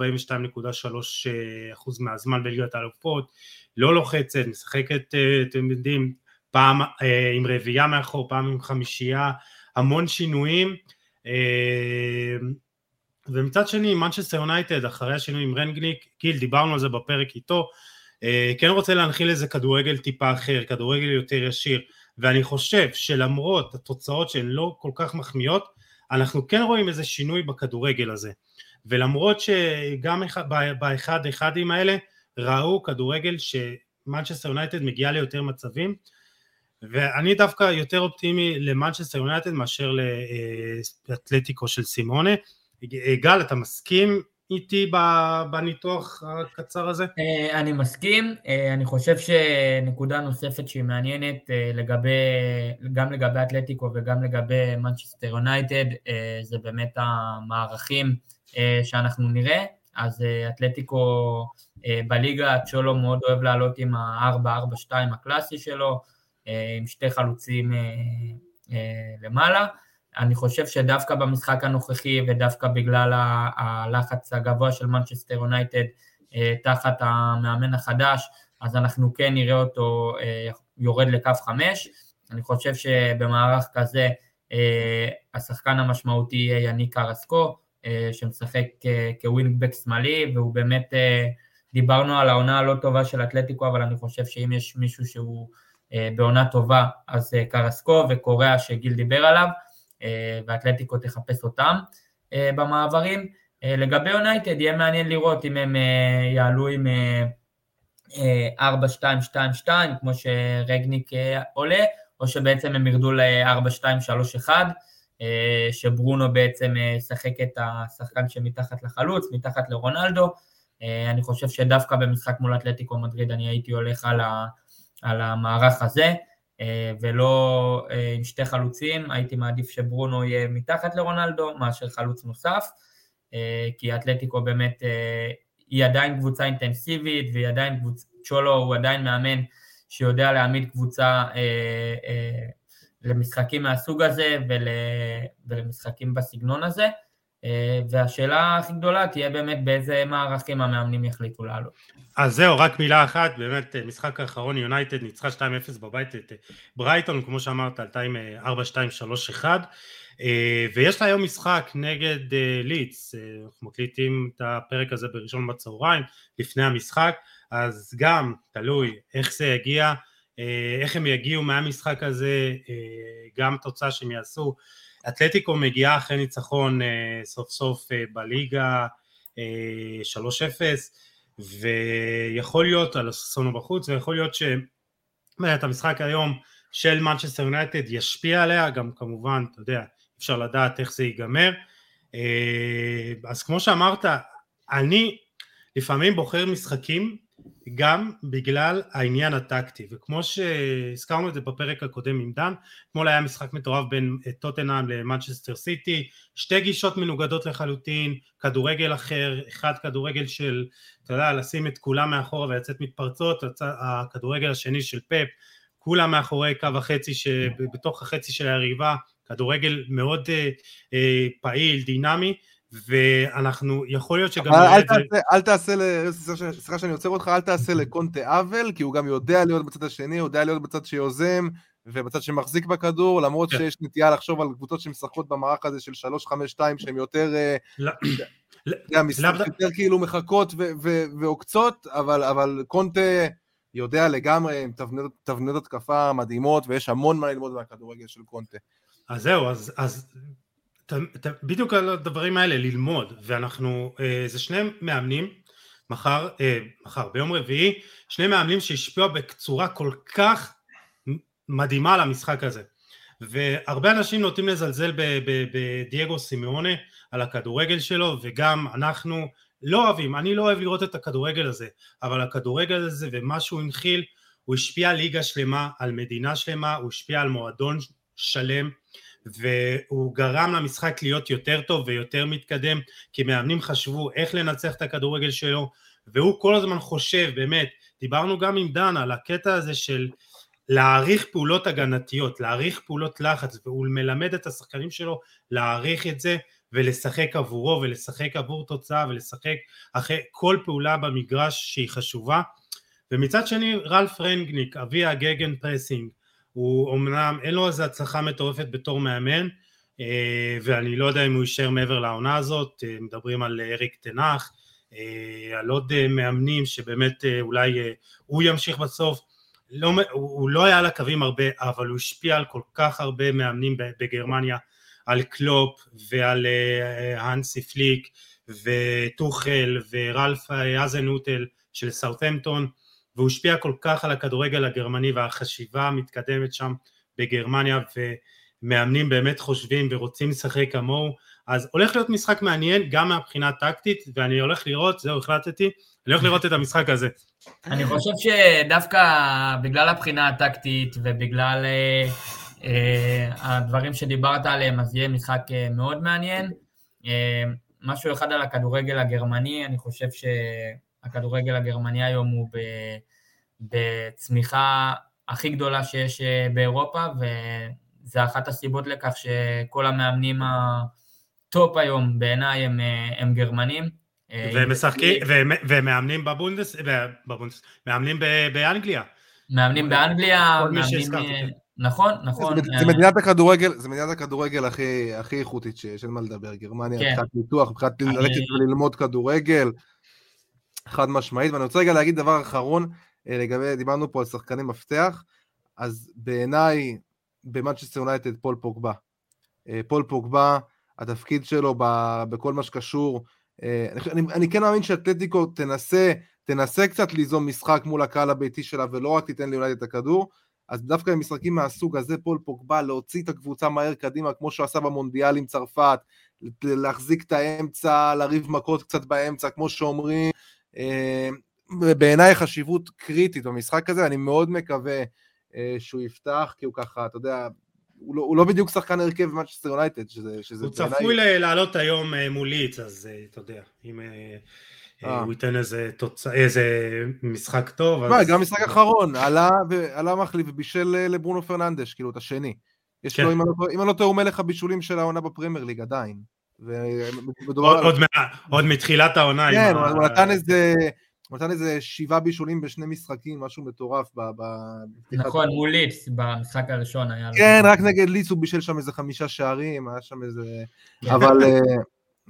מהזמן בליגת האלופות, לא לוחצת, משחקת, אה, אתם יודעים, פעם אה, עם רביעייה מאחור, פעם עם חמישייה, המון שינויים. אה, ומצד שני, מנצ'סטר יונייטד, אחרי השינוי עם רנגניק, גיל, דיברנו על זה בפרק איתו, אה, כן רוצה להנחיל איזה כדורגל טיפה אחר, כדורגל יותר ישיר, ואני חושב שלמרות התוצאות שהן לא כל כך מחמיאות, אנחנו כן רואים איזה שינוי בכדורגל הזה. ולמרות שגם באחד אחדים האלה ראו כדורגל שמנצ'סטר יונייטד מגיעה ליותר מצבים, ואני דווקא יותר אופטימי למנצ'סטר יונייטד מאשר לאתלטיקו של סימונה. גל, אתה מסכים איתי בניתוח הקצר הזה? אה, אני מסכים, אה, אני חושב שנקודה נוספת שהיא מעניינת אה, לגבי, גם לגבי אתלטיקו וגם לגבי מנצ'סטר יונייטד זה באמת המערכים שאנחנו נראה, אז אתלטיקו בליגה צ'ולו מאוד אוהב לעלות עם ה-4-4-2 הקלאסי שלו, עם שתי חלוצים למעלה, אני חושב שדווקא במשחק הנוכחי ודווקא בגלל הלחץ הגבוה של מנצ'סטר יונייטד אה, תחת המאמן החדש, אז אנחנו כן נראה אותו אה, יורד לקו חמש. אני חושב שבמערך כזה אה, השחקן המשמעותי יהיה יניק קרסקו, שמשחק כווינגבק שמאלי, והוא באמת, דיברנו על העונה הלא טובה של אתלטיקו, אבל אני חושב שאם יש מישהו שהוא בעונה טובה, אז קרסקו וקוריאה שגיל דיבר עליו, ואתלטיקו תחפש אותם במעברים. לגבי יונייטד, יהיה מעניין לראות אם הם יעלו עם 4-2-2-2, כמו שרגניק עולה, או שבעצם הם ירדו ל-4-2-3-1, שברונו בעצם ישחק את השחקן שמתחת לחלוץ, מתחת לרונלדו. אני חושב שדווקא במשחק מול אתלטיקו מדריד אני הייתי הולך על, ה, על המערך הזה, ולא עם שתי חלוצים, הייתי מעדיף שברונו יהיה מתחת לרונלדו מאשר חלוץ נוסף, כי אתלטיקו באמת היא עדיין קבוצה אינטנסיבית, והיא עדיין קבוצה, צ'ולו הוא עדיין מאמן שיודע להעמיד קבוצה אה, אה, למשחקים מהסוג הזה ול, ולמשחקים בסגנון הזה, אה, והשאלה הכי גדולה תהיה באמת באיזה מערכים המאמנים יחליטו לעלות. אז זהו, רק מילה אחת, באמת משחק האחרון יונייטד ניצחה 2-0 בבית את ברייטון, כמו שאמרת, עלתה עם 4-2-3-1, ויש לה היום משחק נגד לידס, אנחנו מקליטים את הפרק הזה בראשון בצהריים, לפני המשחק, אז גם תלוי איך זה יגיע, אה, איך הם יגיעו מהמשחק הזה, אה, גם תוצאה שהם יעשו. אתלטיקו מגיעה אחרי ניצחון אה, סוף סוף בליגה 3-0 ויכול להיות על הססונו בחוץ ויכול להיות שבאמת המשחק היום של מנצ'סטר יונייטד ישפיע עליה גם כמובן אתה יודע אפשר לדעת איך זה ייגמר. אז כמו שאמרת אני לפעמים בוחר משחקים גם בגלל העניין הטקטי וכמו שהזכרנו את זה בפרק הקודם עם דן אתמול היה משחק מטורף בין טוטנאם למנצ'סטר סיטי שתי גישות מנוגדות לחלוטין כדורגל אחר אחד כדורגל של אתה יודע לשים את כולם מאחורה ולצאת מתפרצות הכדורגל השני של פפ כולם מאחורי קו החצי שבתוך החצי של היריבה כדורגל מאוד אה, אה, פעיל דינמי ואנחנו, יכול להיות שגם... אל, תעשה, אל תעשה, סליחה שאני עוצר אותך, אל תעשה לקונטה עוול, כי הוא גם יודע להיות בצד השני, הוא יודע להיות בצד שיוזם, ובצד שמחזיק בכדור, למרות כן. שיש נטייה לחשוב על קבוצות שמשחקות במערך הזה של 3-5-2, שהן יותר... אה, לא. יותר כאילו מחכות ועוקצות, אבל קונטה יודע לגמרי, עם תבניות התקפה מדהימות, ויש המון מה ללמוד מהכדורגל של קונטה. אז זהו, אז בדיוק על הדברים האלה, ללמוד, ואנחנו, אה, זה שני מאמנים, מחר, אה, מחר, ביום רביעי, שני מאמנים שהשפיעו בצורה כל כך מדהימה על המשחק הזה. והרבה אנשים נוטים לזלזל בדייגו סימאונה על הכדורגל שלו, וגם אנחנו לא אוהבים, אני לא אוהב לראות את הכדורגל הזה, אבל הכדורגל הזה ומה שהוא הנחיל, הוא השפיע ליגה שלמה, על מדינה שלמה, הוא השפיע על מועדון שלם, והוא גרם למשחק להיות יותר טוב ויותר מתקדם כי מאמנים חשבו איך לנצח את הכדורגל שלו והוא כל הזמן חושב באמת דיברנו גם עם דן על הקטע הזה של להעריך פעולות הגנתיות להעריך פעולות לחץ והוא מלמד את השחקנים שלו להעריך את זה ולשחק עבורו ולשחק עבור תוצאה ולשחק אחרי כל פעולה במגרש שהיא חשובה. ומצד שני רלף רנגניק אבי ה Gegenpressing הוא אמנם אין לו איזה הצלחה מטורפת בתור מאמן אה, ואני לא יודע אם הוא יישאר מעבר לעונה הזאת, אה, מדברים על אריק תנח, אה, על עוד מאמנים שבאמת אולי הוא ימשיך בסוף, לא, הוא לא היה על הקווים הרבה אבל הוא השפיע על כל כך הרבה מאמנים בגרמניה, על קלופ ועל האנסי פליק וטוחל ורלף אזנוטל של סאות'מפטון והוא השפיע כל כך על הכדורגל הגרמני והחשיבה המתקדמת שם בגרמניה ומאמנים באמת חושבים ורוצים לשחק כמוהו אז הולך להיות משחק מעניין גם מהבחינה הטקטית ואני הולך לראות, זהו החלטתי, אני הולך לראות את המשחק הזה. אני חושב שדווקא בגלל הבחינה הטקטית ובגלל אה, אה, הדברים שדיברת עליהם אז יהיה משחק אה, מאוד מעניין. משהו אחד על הכדורגל הגרמני, אני חושב שהכדורגל הגרמני היום הוא ב... בצמיחה הכי גדולה שיש אה, באירופה, וזה אחת הסיבות לכך שכל המאמנים הטופ היום בעיניי הם, אה, הם גרמנים. אה, והם משחקים, ומאמנים בבונדס, בבונדס, מאמנים באנגליה. מאמנים באנגליה, מאמנים... נכון, נכון. זה מדינת הכדורגל, זה מדינת הכדורגל הכי, איכותית שיש, אין מה לדבר, גרמניה, כן. מבחינת ניתוח, מבחינת ללכת וללמוד כדורגל, חד משמעית, ואני רוצה רגע להגיד דבר אחרון, אה, לגבי, דיברנו פה על שחקני מפתח, אז בעיניי, במנצ'סטר יונייטד פול פוגבה. אה, פול פוגבה, התפקיד שלו בכל מה שקשור, אה, אני, אני כן מאמין שאתלטיקו תנסה, תנסה קצת ליזום משחק מול הקהל הביתי שלה ולא רק תיתן ליונייטד את הכדור, אז דווקא במשחקים מהסוג הזה פול פוגבה להוציא את הקבוצה מהר קדימה כמו שהוא עשה במונדיאל עם צרפת, להחזיק את האמצע, לריב מכות קצת באמצע כמו שאומרים, בעיניי חשיבות קריטית במשחק הזה, אני מאוד מקווה אה, שהוא יפתח, כי הוא ככה, אתה יודע, הוא לא, הוא לא בדיוק שחקן הרכב במאצ'סטר יונייטד, שזה, שזה הוא בעיני... צפוי לעלות היום אה, מול ליץ, אז אתה יודע, אם הוא ייתן איזה, תוצ... איזה משחק טוב, אז... גם משחק אחרון, עלה, עלה מחליף ובישל לברונו פרננדש, כאילו, את השני. יש כן. לו, אם אני לא טועה, הוא מלך הבישולים של העונה בפרמייר ליג עדיין. עוד, מתחילת העונה. כן, הוא נתן איזה... הוא נתן איזה שבעה בישולים בשני משחקים, משהו מטורף. ב, ב, נכון, מול ליץ, במשחק הראשון היה... כן, רק נגד ליץ הוא בישל שם איזה חמישה שערים, היה שם איזה... אבל אה,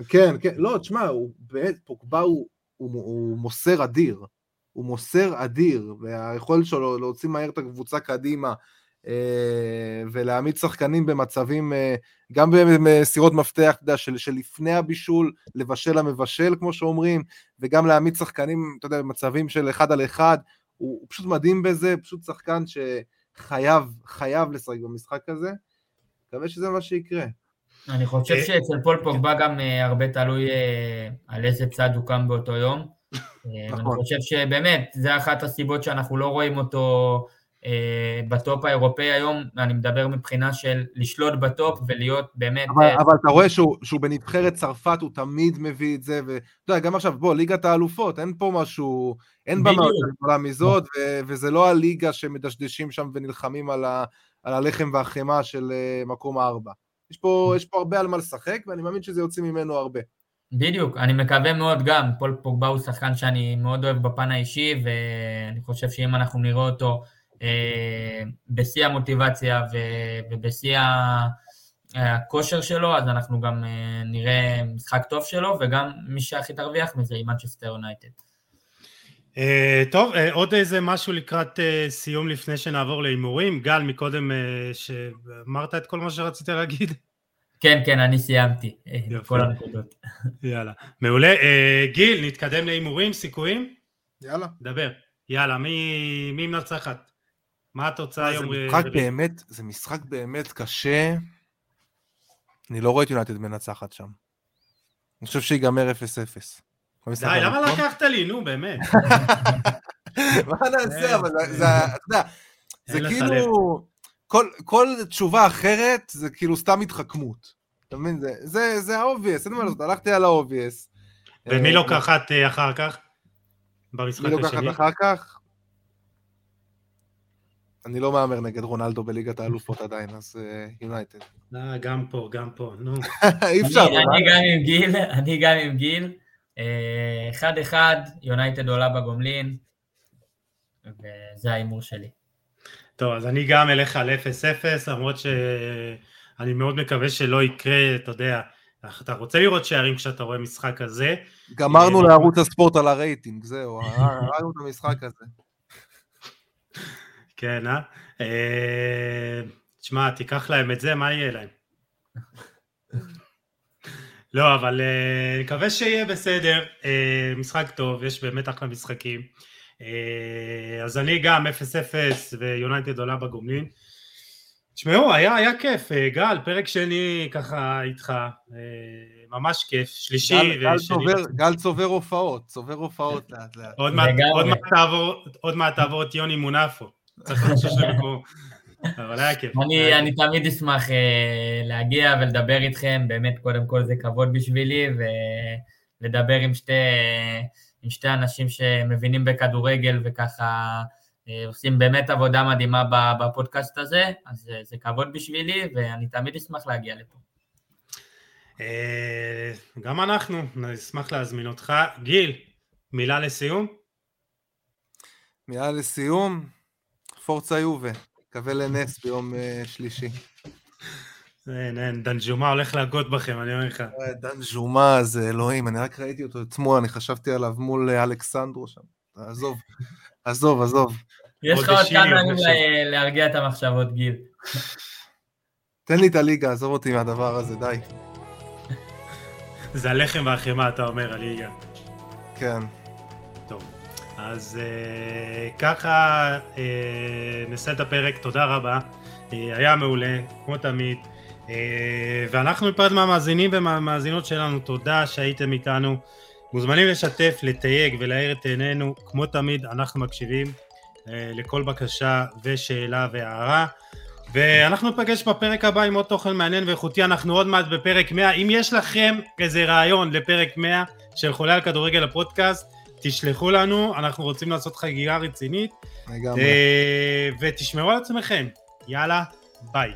כן, כן, לא, תשמע, הוא באמת, פוקבא הוא, הוא, הוא מוסר אדיר. הוא מוסר אדיר, והיכולת שלו להוציא מהר את הקבוצה קדימה, ולהעמיד שחקנים במצבים, אה, גם במסירות מפתח, אתה יודע, של, של לפני הבישול, לבשל המבשל, כמו שאומרים, וגם להעמיד שחקנים, אתה יודע, במצבים של אחד על אחד, הוא, הוא פשוט מדהים בזה, פשוט שחקן שחייב, חייב לשחק במשחק הזה. מקווה שזה מה שיקרה. אני חושב אה, שאצל פול פוגבה גם הרבה תלוי על איזה צד הוא קם באותו יום. נכון. אני חושב שבאמת, זה אחת הסיבות שאנחנו לא רואים אותו אה, בטופ האירופאי היום, אני מדבר מבחינה של לשלוט בטופ ולהיות באמת... אבל, אה... אבל אתה רואה שהוא, שהוא בנבחרת צרפת, הוא תמיד מביא את זה, ואתה יודע, גם עכשיו, בוא, ליגת האלופות, אין פה משהו, אין בה משהו גדולה מזאת, ו, וזה לא הליגה שמדשדשים שם ונלחמים על, ה, על הלחם והחמאה של אה, מקום הארבע. יש פה, יש פה הרבה על מה לשחק, ואני מאמין שזה יוצא ממנו הרבה. בדיוק, אני מקווה מאוד גם, פול פוגבה הוא שחקן שאני מאוד אוהב בפן האישי, ואני חושב שאם אנחנו נראה אותו אה, בשיא המוטיבציה ובשיא הכושר שלו, אז אנחנו גם אה, נראה משחק טוב שלו, וגם מי שהכי תרוויח מזה היא מנצ'סטר יונייטד. אה, טוב, עוד איזה משהו לקראת סיום לפני שנעבור להימורים. גל, מקודם שאמרת את כל מה שרצית להגיד? כן, כן, אני סיימתי את כל הנקודות. יאללה, מעולה. גיל, נתקדם להימורים, סיכויים? יאללה. דבר. יאללה, מי, מי מנצחת? מה התוצאה היום? זה משחק באמת, זה משחק באמת קשה. אני לא רואה את יונתד מנצחת שם. אני חושב שיגמר 0-0. די, למה לקחת לי? נו, באמת. מה נעשה? אבל זה, אתה יודע, זה כאילו... כל תשובה אחרת זה כאילו סתם התחכמות. אתה מבין? זה ה-obvious, אין מה לעשות, הלכתי על ה-obvious. ומי אה, לוקחת אה, אחר כך? במשחק השני? מי לוקחת אחר כך? אני לא מהמר נגד רונלדו בליגת האלופות עדיין, אז יונייטד. אה, גם פה, גם פה, נו. אי אפשר. אני גם עם גיל, אני גם עם גיל. אה, אחד אחד, יונייטד עולה בגומלין, וזה ההימור שלי. טוב, אז אני גם אלך על 0-0, למרות שאני מאוד מקווה שלא יקרה, אתה יודע, אתה רוצה לראות שערים כשאתה רואה משחק כזה. גמרנו אה, לערוץ הספורט על הרייטינג, זהו, ראינו את המשחק הזה. כן, אה? אה? תשמע, תיקח להם את זה, מה יהיה להם? לא, אבל אה, אני מקווה שיהיה בסדר, אה, משחק טוב, יש באמת אחלה משחקים. אז אני גם 0-0 ויונייטד עולה בגומלין. תשמעו, היה, היה כיף, גל, פרק שני ככה איתך, ממש כיף, שלישי גל, גל, צובר, גל צובר הופעות, צובר הופעות לאט לאט. עוד מעט תעבור את יוני מונפו. צריך לחשוש למקום. אבל היה כיף. אני תמיד אשמח אה, להגיע ולדבר איתכם, באמת קודם כל זה כבוד בשבילי, ולדבר עם שתי, עם שתי אנשים שמבינים בכדורגל וככה אה, עושים באמת עבודה מדהימה בפודקאסט הזה, אז זה כבוד בשבילי, ואני תמיד אשמח להגיע לפה. גם אנחנו נשמח להזמין אותך. גיל, מילה לסיום? מילה לסיום, פורצה יובה, מקווה לנס ביום אה, שלישי. אין, אין, דנג'ומה הולך להגות בכם, אני אומר לך. אה, דנג'ומה זה אלוהים, אני רק ראיתי אותו אתמול, אני חשבתי עליו מול אה, אלכסנדרו שם. עזוב, עזוב, עזוב. יש עוד לך עוד כמה ימים להרגיע את המחשבות, גיל. תן לי את הליגה, עזוב אותי מהדבר הזה, די. זה הלחם והחמאה, אתה אומר, הליגה. כן. אז אה, ככה אה, נסיים את הפרק, תודה רבה. אה, היה מעולה, כמו תמיד. אה, ואנחנו מפרד מהמאזינים ומהמאזינות שלנו, תודה שהייתם איתנו. מוזמנים לשתף, לתייג ולהאיר את עינינו, כמו תמיד, אנחנו מקשיבים אה, לכל בקשה ושאלה והערה. ואנחנו ניפגש בפרק הבא עם עוד תוכן מעניין ואיכותי, אנחנו עוד מעט בפרק 100. אם יש לכם איזה רעיון לפרק 100 של חולה על כדורגל הפודקאסט, תשלחו לנו, אנחנו רוצים לעשות חגיגה רצינית, לגמרי. אה, ותשמרו על עצמכם. יאללה, ביי.